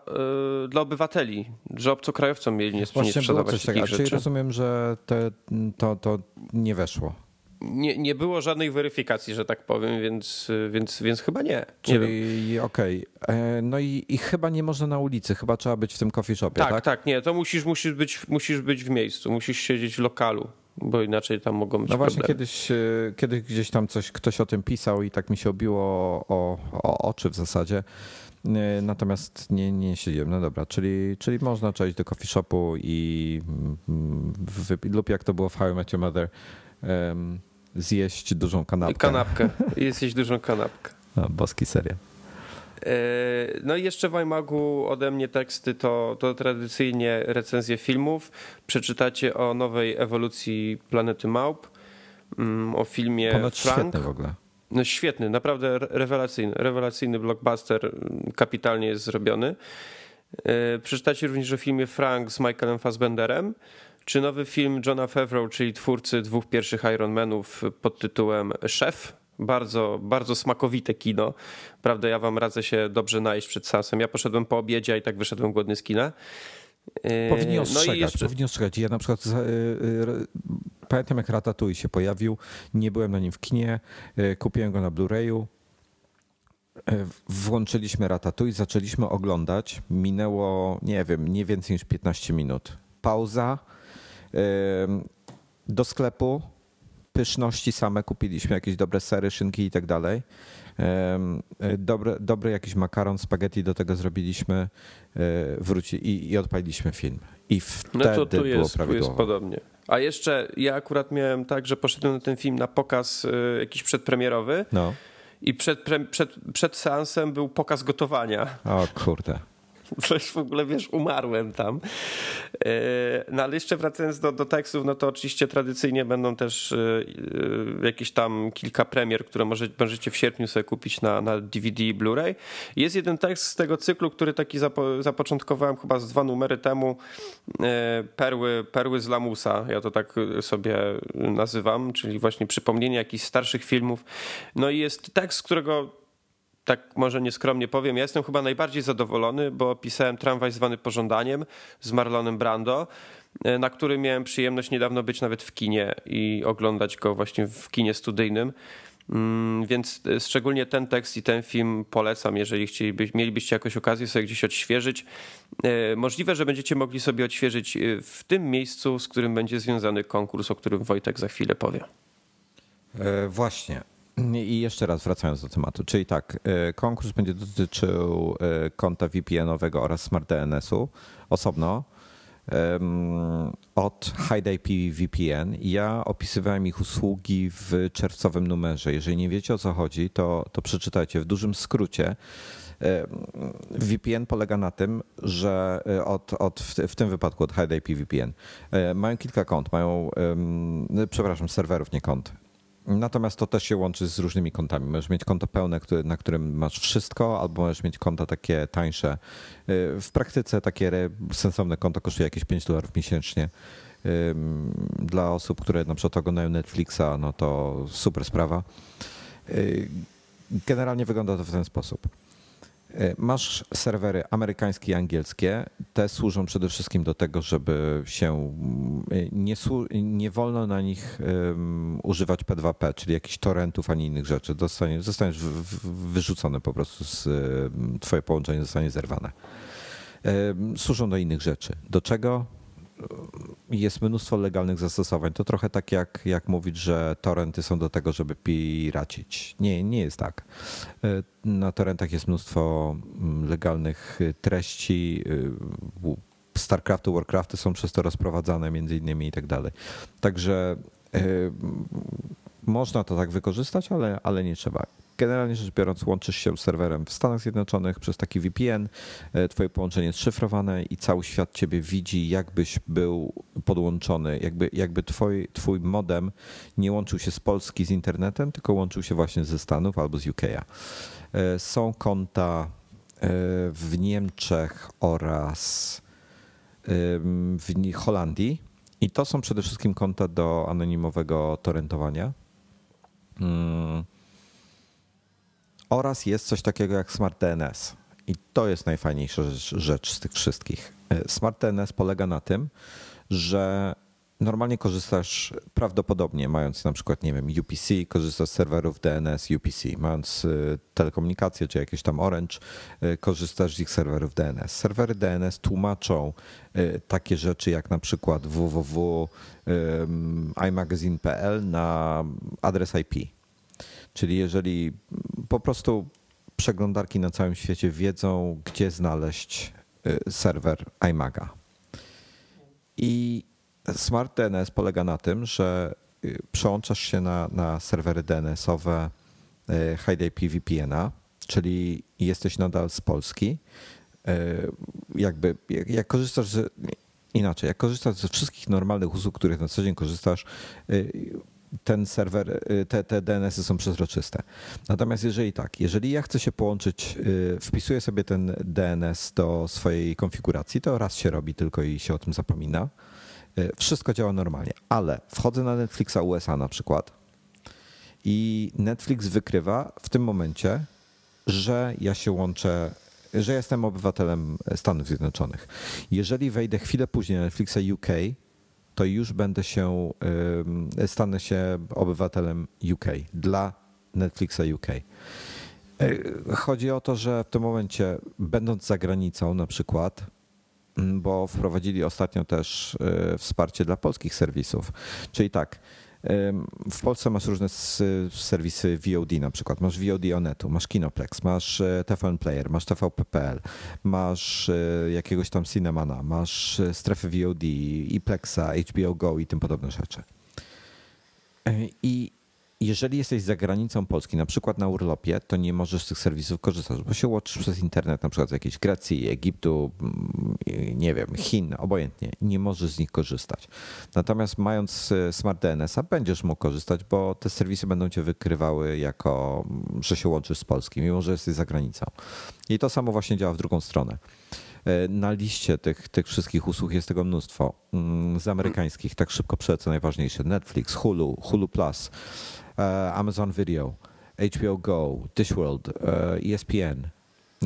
y, dla obywateli, że obcokrajowcom mieli nie, Właśnie było sprzedawać coś takich. Czyli rozumiem, że te, to, to nie weszło. Nie, nie było żadnej weryfikacji, że tak powiem, więc, więc, więc chyba nie. Czyli okej. E, No i, i chyba nie można na ulicy, chyba trzeba być w tym coffee shopie, Tak, tak? tak, nie, to musisz, musisz, być, musisz być w miejscu, musisz siedzieć w lokalu, bo inaczej tam mogą być No właśnie problemy. kiedyś, e, kiedyś gdzieś tam coś ktoś o tym pisał i tak mi się obiło o, o oczy w zasadzie. E, Natomiast nie, nie siedziałem. No dobra, czyli, czyli można przejść do coffee shopu i mm, lub jak to było w How I Met Your Mother, zjeść dużą kanapkę. Kanapkę, jesteś dużą kanapkę. No, boski serial. E, No i jeszcze w iMagu ode mnie teksty to, to tradycyjnie recenzje filmów. Przeczytacie o nowej ewolucji planety Małp, mm, o filmie Ponoć Frank. świetny w ogóle. No świetny, naprawdę re- rewelacyjny. Rewelacyjny blockbuster, mm, kapitalnie jest zrobiony. E, Przeczytacie również o filmie Frank z Michaelem Fassbenderem, czy nowy film Johna Favreau, czyli twórcy dwóch pierwszych Iron Manów pod tytułem Szef. Bardzo, bardzo smakowite kino. Prawda, ja wam radzę się dobrze najeść przed seansem. Ja poszedłem po obiedzie, i tak wyszedłem głodny z kina. E, Powinni no ostrzegać, i jeszcze, powinni ostrzegać. Ja na przykład y, y, pamiętam jak Ratatouille się pojawił, nie byłem na nim w kinie, y, kupiłem go na Blu-rayu, włączyliśmy Ratatouille, zaczęliśmy oglądać, minęło, nie wiem, nie więcej niż 15 minut. Pauza, do sklepu, pyszności same kupiliśmy, jakieś dobre sery, szynki i tak dalej. Y, Dobry, dobry jakiś makaron, spaghetti do tego zrobiliśmy, y, wróci i, i odpaliliśmy film. I wtedy no to tu było jest, tu jest podobnie. A jeszcze ja akurat miałem tak, że poszedłem na ten film na pokaz y, jakiś przedpremierowy No, i przed, przed, przed seansem był pokaz gotowania. o kurde. Coś w ogóle, wiesz, umarłem tam. E, No ale jeszcze wracając do, do tekstów, no to oczywiście tradycyjnie będą też e, e, jakieś tam kilka premier, które może, możecie w sierpniu sobie kupić na, na DVD i Blu-ray. Jest jeden tekst z tego cyklu, który taki zapo, zapoczątkowałem chyba z dwa numery temu. Perły, perły z lamusa, ja to tak sobie nazywam, czyli właśnie przypomnienie jakichś starszych filmów. No i jest tekst, którego tak może nieskromnie powiem, ja jestem chyba najbardziej zadowolony, bo pisałem tramwaj zwany pożądaniem z Marlonem Brando, e, na który miałem przyjemność niedawno być nawet w kinie i oglądać go właśnie w kinie studyjnym. Mm, Więc e, szczególnie ten tekst i ten film polecam, jeżeli mielibyście jakąś okazję sobie gdzieś odświeżyć. E, Możliwe, że będziecie mogli sobie odświeżyć w tym miejscu, z którym będzie związany konkurs, o którym Wojtek za chwilę powie. Właśnie. I jeszcze raz wracając do tematu, czyli tak, e, konkurs będzie dotyczył e, konta VPN-owego oraz Smart DNS-u osobno od HideIP VPN. Ja opisywałem ich usługi w czerwcowym numerze. Jeżeli nie wiecie o co chodzi, to, to przeczytajcie. W dużym skrócie VPN polega na tym, że od, od, w tym wypadku od HideIP VPN mają kilka kont, mają, przepraszam, serwerów, nie kont. Natomiast to też się łączy z różnymi kontami. Możesz mieć konto pełne, na którym masz wszystko, albo możesz mieć konta takie tańsze. W praktyce takie sensowne konto kosztuje jakieś 5 dolarów miesięcznie. Dla osób, które na przykład oglądają Netflixa, no to super sprawa. Generalnie wygląda to w ten sposób. Masz serwery amerykańskie i angielskie. Te służą przede wszystkim do tego, żeby się nie, nie wolno na nich um, używać P2P, czyli jakichś torrentów ani innych rzeczy. Dostaniesz, zostaniesz wyrzucony po prostu z twoje połączenie zostanie zerwane. Um, służą do innych rzeczy. Do czego? Jest mnóstwo legalnych zastosowań. To trochę tak jak, jak mówić, że torrenty są do tego, żeby piracić. Nie, nie jest tak. E, na torrentach jest mnóstwo mm, legalnych treści. E, StarCrafty, Warcrafty są przez to rozprowadzane między innymi i tak dalej. Także e, można to tak wykorzystać, ale, ale nie trzeba. Generalnie rzecz biorąc, łączysz się z serwerem w Stanach Zjednoczonych przez taki VPN, e, twoje połączenie jest szyfrowane i cały świat ciebie widzi, jakbyś był podłączony, jakby, jakby twój, twój modem nie łączył się z Polski z internetem, tylko łączył się właśnie ze Stanów albo z UK'a. E, są konta e, w Niemczech oraz w Holandii i to są przede wszystkim konta do anonimowego torrentowania. Hmm oraz jest coś takiego jak Smart DNS. I to jest najfajniejsza rzecz, z tych wszystkich. E, Smart DNS polega na tym, że normalnie korzystasz prawdopodobnie, mając na przykład, nie wiem, UPC, korzystasz z serwerów DNS UPC, mając e, telekomunikację czy jakieś tam Orange, e, korzystasz z ich serwerów DNS. Serwery DNS tłumaczą takie rzeczy jak na przykład www.imagazine.pl na adres IP Czyli jeżeli po prostu przeglądarki na całym świecie wiedzą, gdzie znaleźć y, serwer iMaga. I Smart DNS polega na tym, że y, przełączasz się na, na serwery DNS-owe y, HideIP VPN-a, czyli jesteś nadal z Polski. Jakby, jak, jak korzystasz z, inaczej, jak korzystasz ze wszystkich normalnych usług, których na co dzień korzystasz, ten serwer, y, te, te DNS-y są przezroczyste. Natomiast jeżeli tak, jeżeli ja chcę się połączyć, y, wpisuję sobie ten DNS do swojej konfiguracji, to raz się robi tylko i się o tym zapomina. Y, wszystko działa normalnie, ale wchodzę na Netflixa USA na przykład i Netflix wykrywa w tym momencie, że ja się łączę że jestem obywatelem Stanów Zjednoczonych. Jeżeli wejdę chwilę później na Netflixa UK, to już będę się, stanę się obywatelem UK dla Netflixa UK. E, chodzi o to, że w tym momencie, będąc za granicą na przykład, bo wprowadzili ostatnio też e, wsparcie dla polskich serwisów, czyli tak, w Polsce masz różne serwisy VOD na przykład. Masz VOD Onetu, masz Kinoplex, masz e, TVN Player, masz TVP.pl, masz e, jakiegoś tam Cinemana, masz e, strefy VOD, i Plexa, HBO Go i tym podobne rzeczy. I jeżeli jesteś za granicą Polski, na przykład na urlopie, to nie możesz z tych serwisów korzystać, bo się łączysz przez internet, na przykład z jakiejś Grecji, Egiptu, mm, nie wiem, Chin, obojętnie. Nie możesz z nich korzystać. Natomiast mając e, Smart DNS-a będziesz mógł korzystać, bo te serwisy będą cię wykrywały jako, mm, że się łączysz z Polski, mimo że jesteś za granicą. I to samo właśnie działa w drugą stronę. E, na liście tych, tych wszystkich usług jest tego mnóstwo. Mm, z amerykańskich, tak szybko przelecę najważniejsze. Netflix, Hulu, Hulu Plus, Amazon Video, HBO Go, Dishworld, ESPN,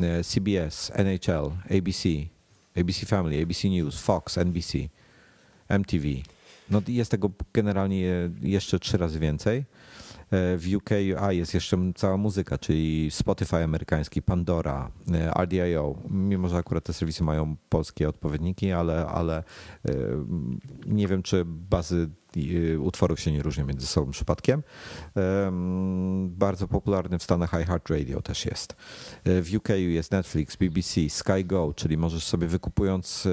e CBS, NHL, ABC, ABC Family, ABC News, Fox, NBC, MTV. No jest tego generalnie jeszcze trzy razy więcej. E, w UK a jest jeszcze cała muzyka, czyli Spotify amerykański, Pandora, e, RDIO, mimo że akurat te serwisy mają polskie odpowiedniki, ale, ale e, nie wiem, czy bazy utworów się nie różnią między sobą przypadkiem. Bardzo popularny w Stanach iHeartRadio też jest. W UK jest Netflix, BBC, Sky Go, czyli możesz sobie wykupując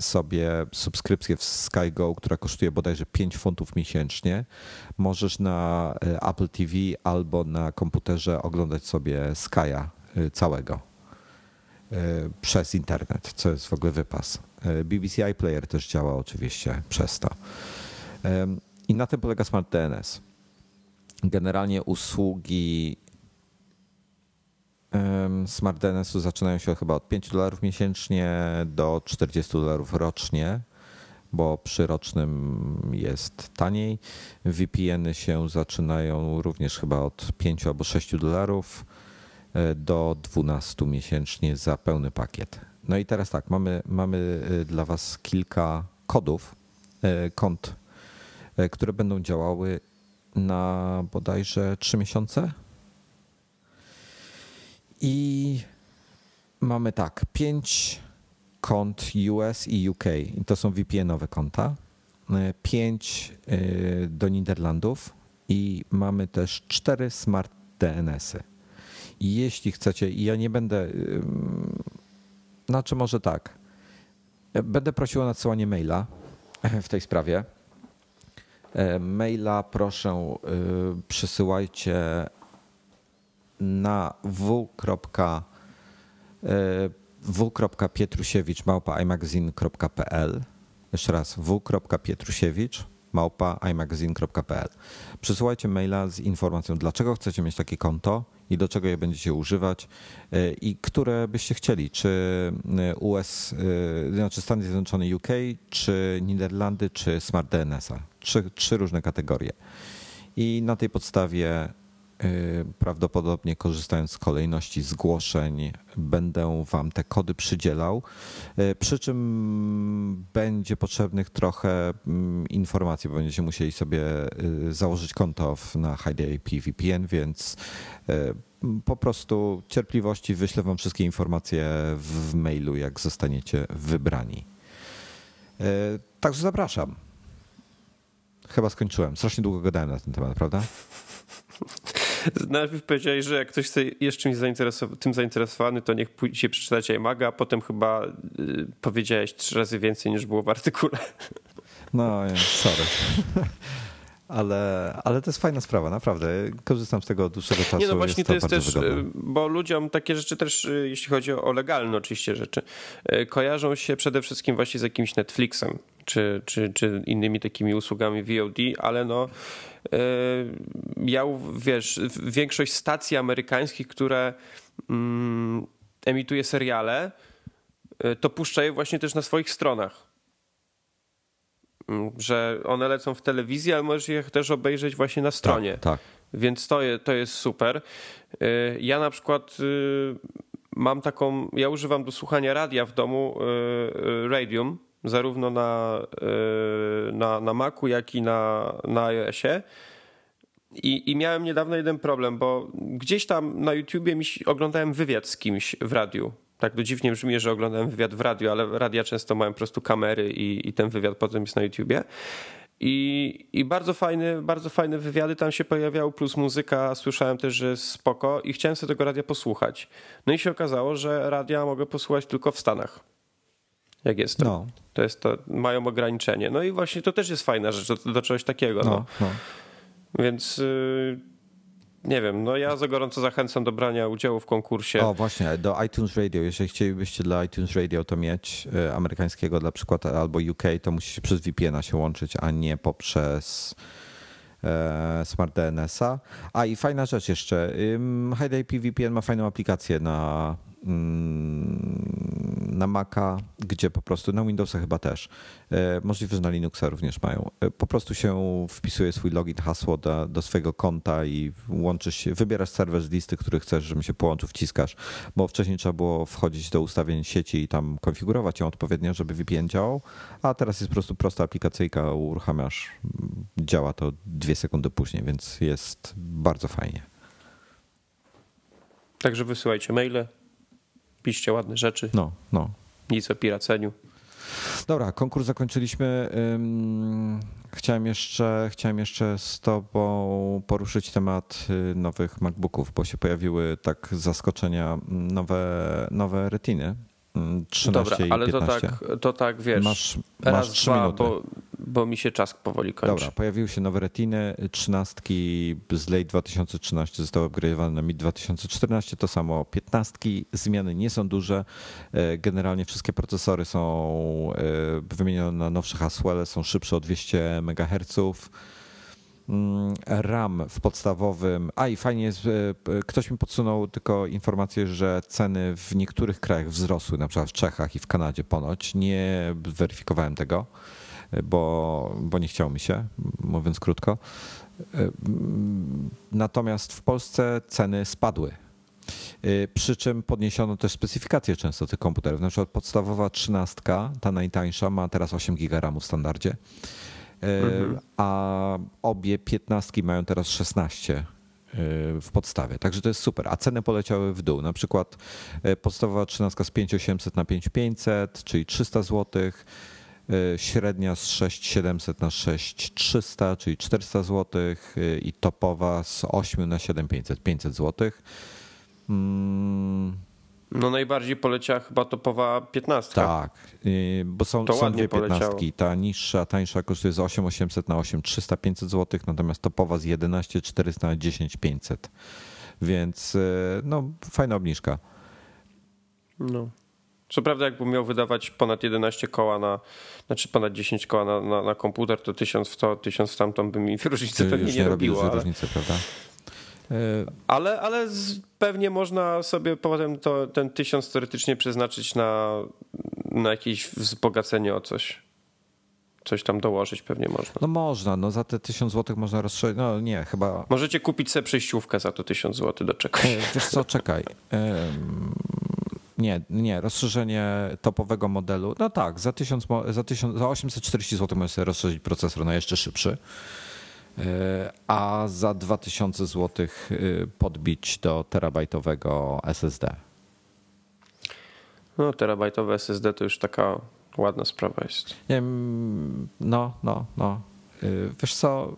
sobie subskrypcję w Sky Go, która kosztuje bodajże 5 funtów miesięcznie, możesz na e, Apple TV albo na komputerze oglądać sobie Sky'a całego przez internet, co jest w ogóle wypas. BBC iPlayer też działa oczywiście przez to. I na tym polega Smart DNS. Generalnie usługi Smart DNS-u zaczynają się chyba od 5 dolarów miesięcznie do 40 dolarów rocznie, bo przy rocznym jest taniej. VPN-y się zaczynają również chyba od 5 albo 6 dolarów e, do 12 miesięcznie za pełny pakiet. No i teraz tak, mamy, mamy e, dla Was kilka kodów, e, kont, które będą działały na bodajże 3 miesiące i mamy tak, pięć kont US i UK. I to są VPN-owe konta. E, pięć e, do Niderlandów i mamy też cztery smart DNS-y. Jeśli chcecie, i ja nie będę, znaczy może tak, e, będę prosił o nadsyłanie maila w tej sprawie. Maila proszę przysyłajcie na w. E, jeszcze raz w.pietrusiewicz małpa imagazine.pl Przesyłajcie maila z informacją, dlaczego chcecie mieć takie konto i do czego je będziecie używać e, i które byście chcieli, czy e, US, znaczy Stany Zjednoczone UK, czy Niderlandy, czy Smart DNS-a. Trzy, trzy różne kategorie. I na tej podstawie prawdopodobnie korzystając z kolejności zgłoszeń, będę Wam te kody przydzielał. Y, przy czym będzie potrzebnych trochę mm, informacji, bo będziecie musieli sobie y, założyć konto na HideIP VPN, więc po prostu cierpliwości wyślę Wam wszystkie informacje w mailu, jak zostaniecie wybrani. Także zapraszam. Chyba skończyłem. Strasznie długo gadałem na ten temat, prawda? Najpierw powiedziałeś, że jak ktoś jeszcze zainteresow tym zainteresowany, to niech pójdzie przeczytać iMaga, a potem chyba y, powiedziałeś trzy razy więcej niż było w artykule. No, sorry. Ale, ale to jest fajna sprawa, naprawdę. Korzystam z tego od dłuższego czasu. Nie, no właśnie jest to, to jest też, wygodne. y, bo ludziom takie rzeczy też, y, jeśli chodzi o legalne oczywiście rzeczy, y, kojarzą się przede wszystkim właśnie z jakimś Netflixem czy, czy, czy innymi takimi usługami VOD, ale no ja, wiesz, większość stacji amerykańskich, które mm, emituje seriale, to puszcza je właśnie też na swoich stronach. Mm, że one lecą w telewizji, ale możesz je też obejrzeć właśnie na stronie. Tak, tak. Więc to, to jest super. Y, ja na przykład mam taką, ja używam do słuchania radia w domu Radium, zarówno na, na, na Macu, jak i na, na iOSie. I, I miałem niedawno jeden problem, bo gdzieś tam na YouTubie oglądałem wywiad z kimś w radiu tak to dziwnie brzmi, że oglądałem wywiad w radio, ale radia często mają po prostu kamery i, i ten wywiad potem jest na YouTubie. I, I bardzo fajne, bardzo fajne wywiady tam się pojawiały, plus muzyka, słyszałem też, że jest spoko i chciałem sobie tego radia posłuchać. No i się okazało, że radia mogę posłuchać tylko w Stanach. Jak jest to. No. To jest to, mają ograniczenie. No i właśnie to też jest fajna rzecz do, do czegoś takiego. No, no. no. Więc... Yy, nie wiem, no ja za gorąco zachęcam do brania udziału w konkursie. O właśnie, do iTunes Radio. Jeżeli chcielibyście dla iTunes Radio to mieć e, amerykańskiego dla przykładu albo UK, to musicie przez VPN-a się łączyć, a nie poprzez e, Smart DNS-a. A i fajna rzecz jeszcze. HideIP VPN ma fajną aplikację na Mm, na Maca, gdzie po prostu, na Windowsa chyba też, e, możliwe, że na Linuxa również mają, e, po prostu się wpisuje swój login, hasło do, do swojego konta i łączysz się, wybierasz serwer z listy, który chcesz, żeby się połączył, wciskasz, bo wcześniej trzeba było wchodzić do ustawień sieci i tam konfigurować ją odpowiednio, żeby VPN działał, a teraz jest po prostu prosta aplikacyjka, uruchamiasz, działa to dwie sekundy później, więc jest bardzo fajnie. Także wysyłajcie maile, piszcie ładne rzeczy. No, no. Nic o piraceniu. Dobra, konkurs zakończyliśmy. Chciałem jeszcze, chciałem jeszcze z Tobą poruszyć temat y, nowych MacBooków, bo się pojawiły tak z zaskoczenia nowe, nowe retiny. 13 Dobra, ale to tak, to tak wiesz. Masz, masz raz, 3 dwa, minuty. Bo, bo mi się czas powoli kończy. Dobra, pojawiły się nowe retiny, trzynastki z late 2013 zostały upgrade'owane na mid 2014, to samo piętnastki, zmiany nie są duże, e, generalnie wszystkie procesory są e, wymienione na nowsze Haswell, są szybsze o 200 MHz, RAM w podstawowym. A i fajnie jest, e, ktoś mi podsunął tylko informację, że ceny w niektórych krajach wzrosły, na przykład w Czechach i w Kanadzie ponoć. Nie weryfikowałem tego bo, bo nie chciało mi się, mówiąc krótko. Natomiast w Polsce ceny spadły. Przy czym podniesiono też specyfikacje często tych komputerów. Na przykład podstawowa trzynastka, ta najtańsza, ma teraz 8 GB RAM w standardzie, mhm. a obie piętnastki mają teraz 16 w podstawie. Także to jest super. A ceny poleciały w dół. Na przykład podstawowa 13 z 5800 na 5500, czyli 300 zł średnia z 6700 na 6300, czyli 400 zł i topowa z 8 na 7500, 500 zł. No najbardziej poleciała chyba topowa 15. Tak, bo są, to są dwie piętnastki. Ta niższa, tańsza kosztuje z 8800 na 8300, 500 zł, natomiast topowa z 11400 na 10500. Więc no fajna obniżka. No. Co prawda, jakbym miał wydawać ponad 11 koła na, znaczy ponad 10 koła na, na, na komputer, to 1000 w to, 1000 w tamtą by mi różnicy pewnie nie, nie robiło. Ale... Różnicy, prawda? E, ale, ale pewnie można sobie potem to, ten tysiąc teoretycznie przeznaczyć na, na jakieś wzbogacenie o coś. Coś tam dołożyć pewnie można. No można, no za te tysiąc złotych można rozszerzyć. No nie, chyba. Możecie kupić sobie przejściówkę za to tysiąc złotych, doczekać. E, wiesz co, czekaj. Nie, nie, rozszerzenie topowego modelu. No tak, za, 1000, za, 1000, za 840 zł możesz sobie rozszerzyć procesor na jeszcze szybszy, a za 2000 zł e, podbić do terabajtowego SSD. No, terabajtowe SSD to już taka ładna sprawa jest. Nie, no, no, no. E, wiesz co,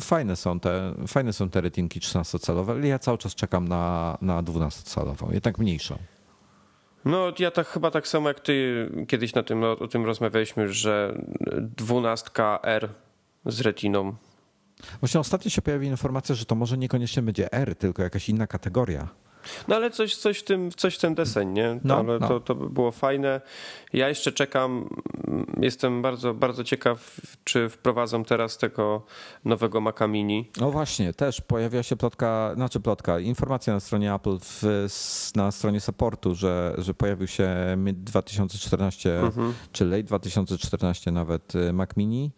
fajne są te, fajne są te retinki 13-calowe, ale ja cały czas czekam na, na 12-calową, jednak mniejszą. No ja tak chyba tak samo jak ty kiedyś na tym, o tym rozmawialiśmy, że dwunastka R z retiną. Właśnie ostatnio się pojawi informacja, że to może niekoniecznie będzie R, tylko jakaś inna kategoria. No ale coś, coś, w, tym, coś w ten deseń, nie? No, ale no. To, to by było fajne. Ja jeszcze czekam, jestem bardzo, bardzo ciekaw, czy wprowadzą teraz tego nowego Maca Mini. No właśnie, też pojawia się plotka, znaczy plotka, informacja na stronie Apple, w, na stronie supportu, że, że pojawił się mid 2014, mhm. czy late 2014 nawet y, Mac Mini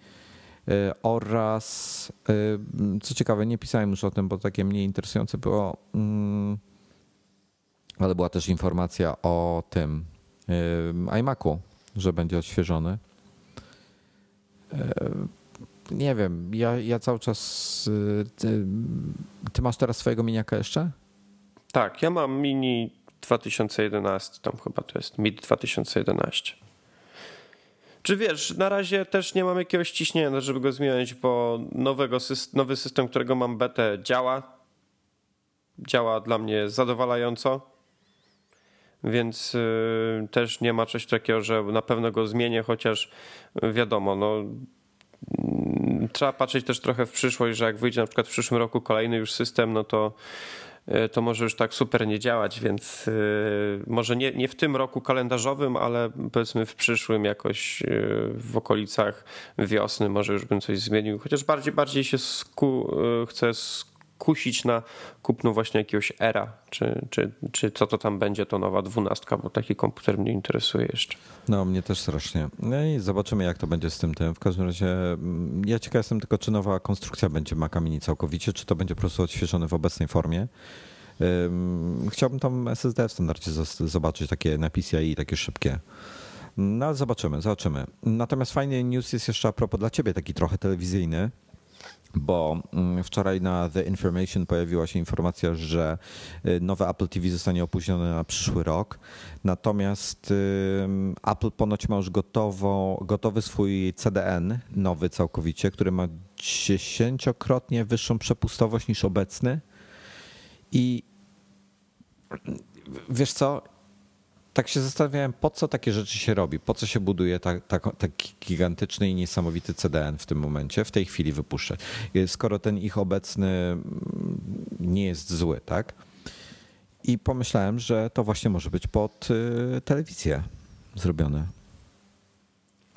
oraz, y, co ciekawe, nie pisałem już o tym, bo takie mniej interesujące było, mm, ale była też informacja o tym iMacu, że będzie odświeżony. Nie wiem, ja, ja cały czas. Ty, ty masz teraz swojego miniaka jeszcze? Tak, ja mam mini 2011, tam chyba to jest mid 2011. Czy wiesz, na razie też nie mam jakiegoś ciśnienia, żeby go zmieniać, bo nowego, nowy system, którego mam betę, działa. Działa dla mnie zadowalająco więc y, też nie ma coś takiego, że na pewno go zmienię, chociaż wiadomo, no mm, trzeba patrzeć też trochę w przyszłość, że jak wyjdzie na przykład w przyszłym roku kolejny już system, no to y, to może już tak super nie działać, więc y, może nie, nie w tym roku kalendarzowym, ale powiedzmy w przyszłym jakoś w okolicach wiosny może już bym coś zmienił, chociaż bardziej bardziej się sku, chcę kusić na kupno właśnie jakiegoś era, czy, czy, czy co to tam będzie, to nowa dwunastka, bo taki komputer mnie interesuje jeszcze. No, mnie też strasznie. No i zobaczymy, jak to będzie z tym tym. W każdym razie mm, ja ciekaw jestem tylko, czy nowa konstrukcja będzie Maca Mini całkowicie, czy to będzie po prostu odświeżone w obecnej formie. Chciałbym tam SSD w standardzie zobaczyć, takie na PCIe, takie szybkie. No, zobaczymy, zobaczymy. Natomiast fajny news jest jeszcze a propos dla ciebie, taki trochę telewizyjny bo mm, wczoraj na The Information pojawiła się informacja, że y, nowe Apple TV zostanie opóźnione na przyszły rok. Natomiast Apple ponoć ma już gotowo, gotowy swój CDN, nowy całkowicie, który ma dziesięciokrotnie wyższą przepustowość niż obecny. I wiesz co? Tak się zastanawiałem, po co takie rzeczy się robi, po co się buduje tak, tak, taki gigantyczny i niesamowity CDN w tym momencie, w tej chwili wypuszczać, skoro ten ich obecny mm, nie jest zły, tak? I pomyślałem, że to właśnie może być pod y, telewizję zrobione.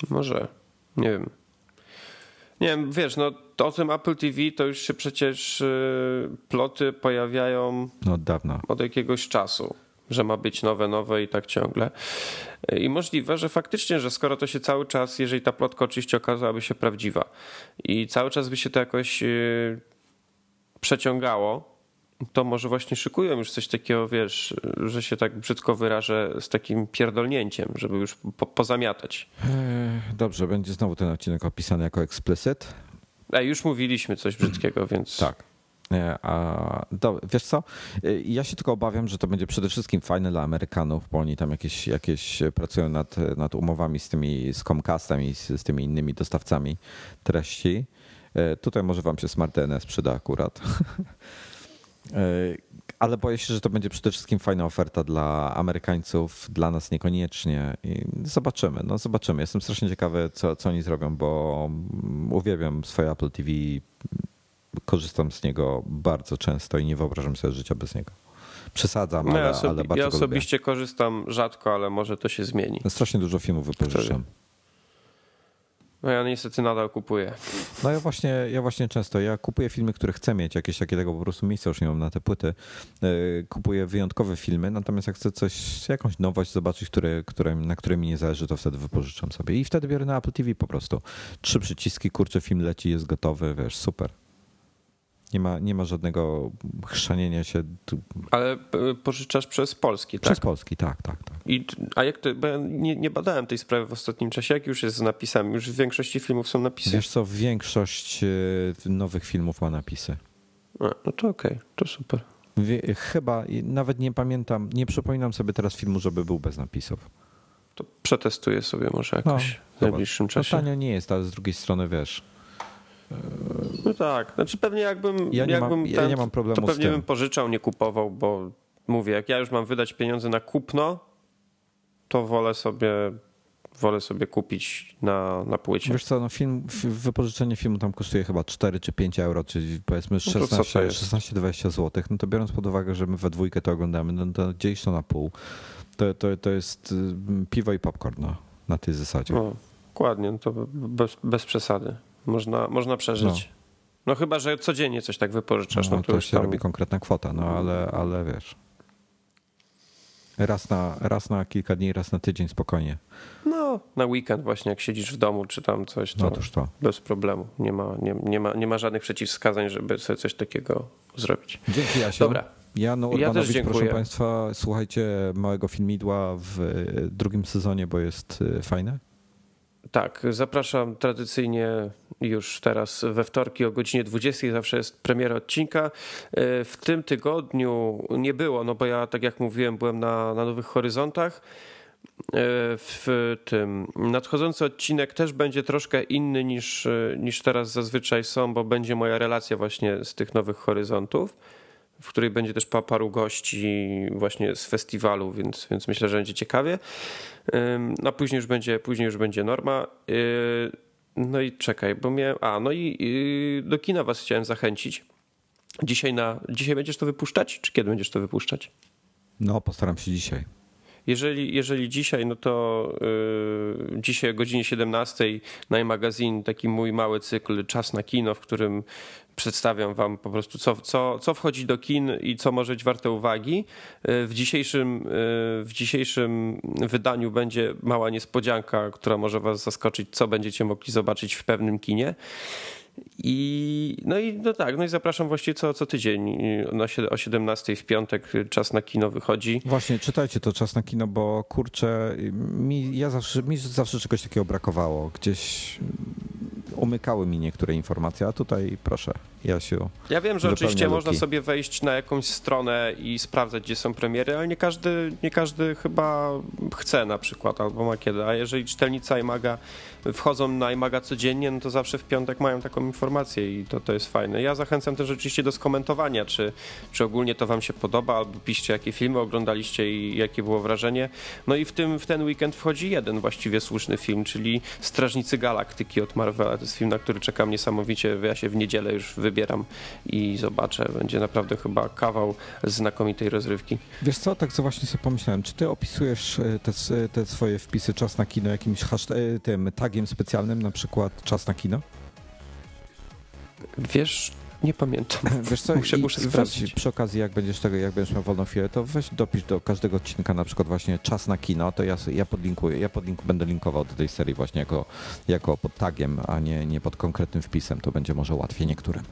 Może, nie wiem. Nie wiem, wiesz, no o tym Apple TV to już się przecież y, ploty pojawiają no, od dawna. Od jakiegoś czasu że ma być nowe, nowe i tak ciągle. I możliwe, że faktycznie, że skoro to się cały czas, jeżeli ta plotka oczywiście okazałaby się prawdziwa i cały czas by się to jakoś yy, przeciągało, to może właśnie szykują już coś takiego, wiesz, że się tak brzydko wyrażę z takim pierdolnięciem, żeby już po, pozamiatać. Dobrze, będzie znowu ten odcinek opisany jako explicit. A już mówiliśmy coś brzydkiego, więc... Tak. A, do, wiesz co? Ja się tylko obawiam, że to będzie przede wszystkim fajne dla Amerykanów, bo oni tam jakieś, jakieś pracują nad, nad umowami z tymi z Comcastem i z, z tymi innymi dostawcami treści. E, tutaj może wam się Smart DNS przyda akurat. E, ale boję się, że to będzie przede wszystkim fajna oferta dla Amerykańców, dla nas niekoniecznie. I zobaczymy, no zobaczymy. Jestem strasznie ciekawy, co, co oni zrobią, bo uwielbiam swoje Apple TV korzystam z niego bardzo często i nie wyobrażam sobie życia bez niego. Przesadzam, ale, ja, osobi- ale bardzo Ja osobiście korzystam rzadko, ale może to się zmieni. Strasznie dużo filmów wypożyczam. No ja niestety nadal kupuję. No ja właśnie, ja właśnie często, ja kupuję filmy, które chcę mieć, jakieś takie tego po prostu miejsca już nie mam na te płyty. E, kupuję wyjątkowe filmy, natomiast jak chcę coś, jakąś nowość zobaczyć, które, które, na której mi nie zależy, to wtedy wypożyczam sobie. I wtedy biorę na Apple TV po prostu. Trzy przyciski, kurczę, film leci, jest gotowy, wiesz, super. Nie ma, nie ma żadnego chrzanienia się. Ale e, pożyczasz przez Polski, tak? Przez Polski, tak, tak. tak. I, a jak to, bo ja nie, nie badałem tej sprawy w ostatnim czasie, jak już jest z napisami? Już w większości filmów są napisy? Wiesz co, większość e, nowych filmów ma napisy. A, no to okej, okay, to super. Chyba, nawet nie pamiętam, nie przypominam sobie teraz filmu, żeby był bez napisów. To przetestuję sobie może jakoś no, w najbliższym czasie. No tanio nie jest, ale z drugiej strony wiesz no tak, znaczy pewnie jakbym, ja nie, jakbym mam, ja nie mam problemu to pewnie bym pożyczał, nie kupował, bo mówię, jak ja już mam wydać pieniądze na kupno, to wolę sobie wolę sobie kupić na, na płycie. Wiesz co, no film, wypożyczenie filmu tam kosztuje chyba 4 czy 5 euro, czyli powiedzmy 16-20 no zł. No to biorąc pod uwagę, że my we dwójkę to oglądamy, no to dzielisz to na pół. To, to, to jest y, piwo i popcorn no, na tej zasadzie. No, dokładnie, to bez, bez przesady. Można, można przeżyć. No. no. chyba, że codziennie coś tak wypożyczasz. No, no to, to się tam... robi konkretna kwota, no ale, ale wiesz. Raz na, raz na kilka dni, raz na tydzień spokojnie. No, na weekend właśnie, jak siedzisz w domu czy tam coś, to, no, to. bez problemu. Nie ma, nie, nie, ma, nie ma żadnych przeciwwskazań, żeby sobie coś takiego zrobić. Dzięki Jasiu. Dobra. Jan Urbanowicz, ja proszę Państwa, słuchajcie małego filmidła w drugim sezonie, bo jest y, fajne. Tak, zapraszam tradycyjnie już teraz we wtorki o godzinie 20 zawsze jest premiera odcinka. E, w tym tygodniu nie było, no bo ja tak jak mówiłem byłem na, na Nowych Horyzontach. E, w tym nadchodzący odcinek też będzie troszkę inny niż, niż teraz zazwyczaj są, bo będzie moja relacja właśnie z tych Nowych Horyzontów w której będzie też paru gości właśnie z festiwalu, więc, więc myślę, że będzie ciekawie. A później już będzie, później już będzie norma. Y, no i czekaj, bo miałem. A, no i y, do kina was chciałem zachęcić. Dzisiaj na. Dzisiaj będziesz to wypuszczać? Czy kiedy będziesz to wypuszczać? No, postaram się dzisiaj. Jeżeli, jeżeli dzisiaj, no to yy, dzisiaj o godzinie 17 na magazyn taki mój mały cykl Czas na kino, w którym przedstawiam wam po prostu, co, co, co wchodzi do kin i co może być warte uwagi. W dzisiejszym, w dzisiejszym wydaniu będzie mała niespodzianka, która może was zaskoczyć, co będziecie mogli zobaczyć w pewnym kinie. I no i no tak, no i zapraszam właściwie co, co tydzień na, o 17 w piątek czas na kino wychodzi. Właśnie, czytajcie to czas na kino, bo kurczę, mi, ja zawsze, mi zawsze czegoś takiego brakowało. Gdzieś umykały mi niektóre informacje, a tutaj proszę, Jasiu. Ja wiem, że oczywiście można luki. sobie wejść na jakąś stronę i sprawdzać, gdzie są premiery, ale nie każdy, nie każdy chyba chce na przykład, albo ma kiedy. A jeżeli czytelnicy iMaga wchodzą na iMaga codziennie, no to zawsze w piątek mają taką informację i to, to jest fajne. Ja zachęcam też oczywiście do skomentowania, czy, czy ogólnie to wam się podoba, albo piszcie, jakie filmy oglądaliście i jakie było wrażenie. No i w, tym, w ten weekend wchodzi jeden właściwie słuszny film, czyli Strażnicy Galaktyki od Marvela. To jest film, na który czekam niesamowicie. Ja się w niedzielę już wybieram i zobaczę. Będzie naprawdę chyba kawał znakomitej rozrywki. Wiesz co, tak co właśnie sobie pomyślałem, czy ty opisujesz e, te, s- te swoje wpisy czas na kino jakimś hashtag, e, tym tagiem specjalnym, na przykład czas na kino? Wiesz, nie pamiętam. Wiesz co, Muszę- muszę weź sprawdzić. przy okazji, jak będziesz tego, jak będziesz miał wolną chwilę, to weź dopisz do każdego odcinka na przykład właśnie czas na kino, to ja, ja podlinkuję, ja podlinku, będę linkował do tej serii właśnie jako, jako pod tagiem, a nie, nie pod konkretnym wpisem, to będzie może łatwiej niektórym.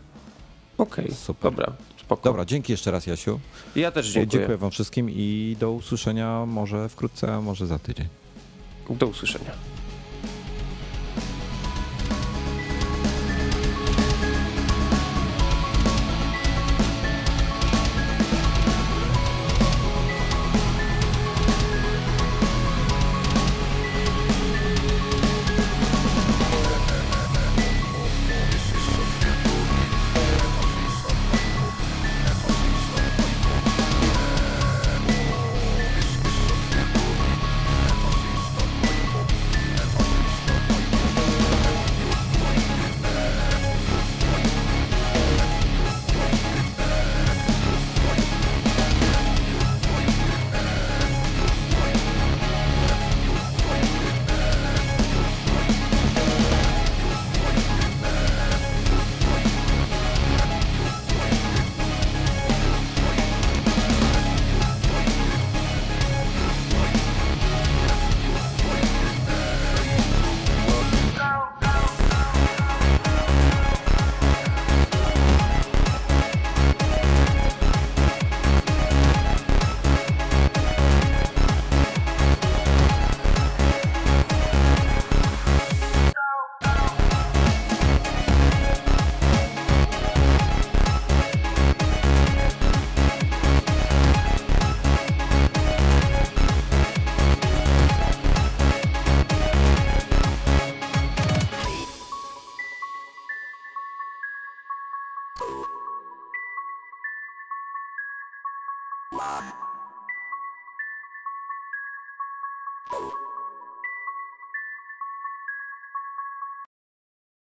Okej, Super. dobra, spoko. Dobra, dzięki jeszcze raz Jasiu. Ja też Dziękuję. dziękuję. wam wszystkim i do usłyszenia może wkrótce, a może za tydzień. Do usłyszenia.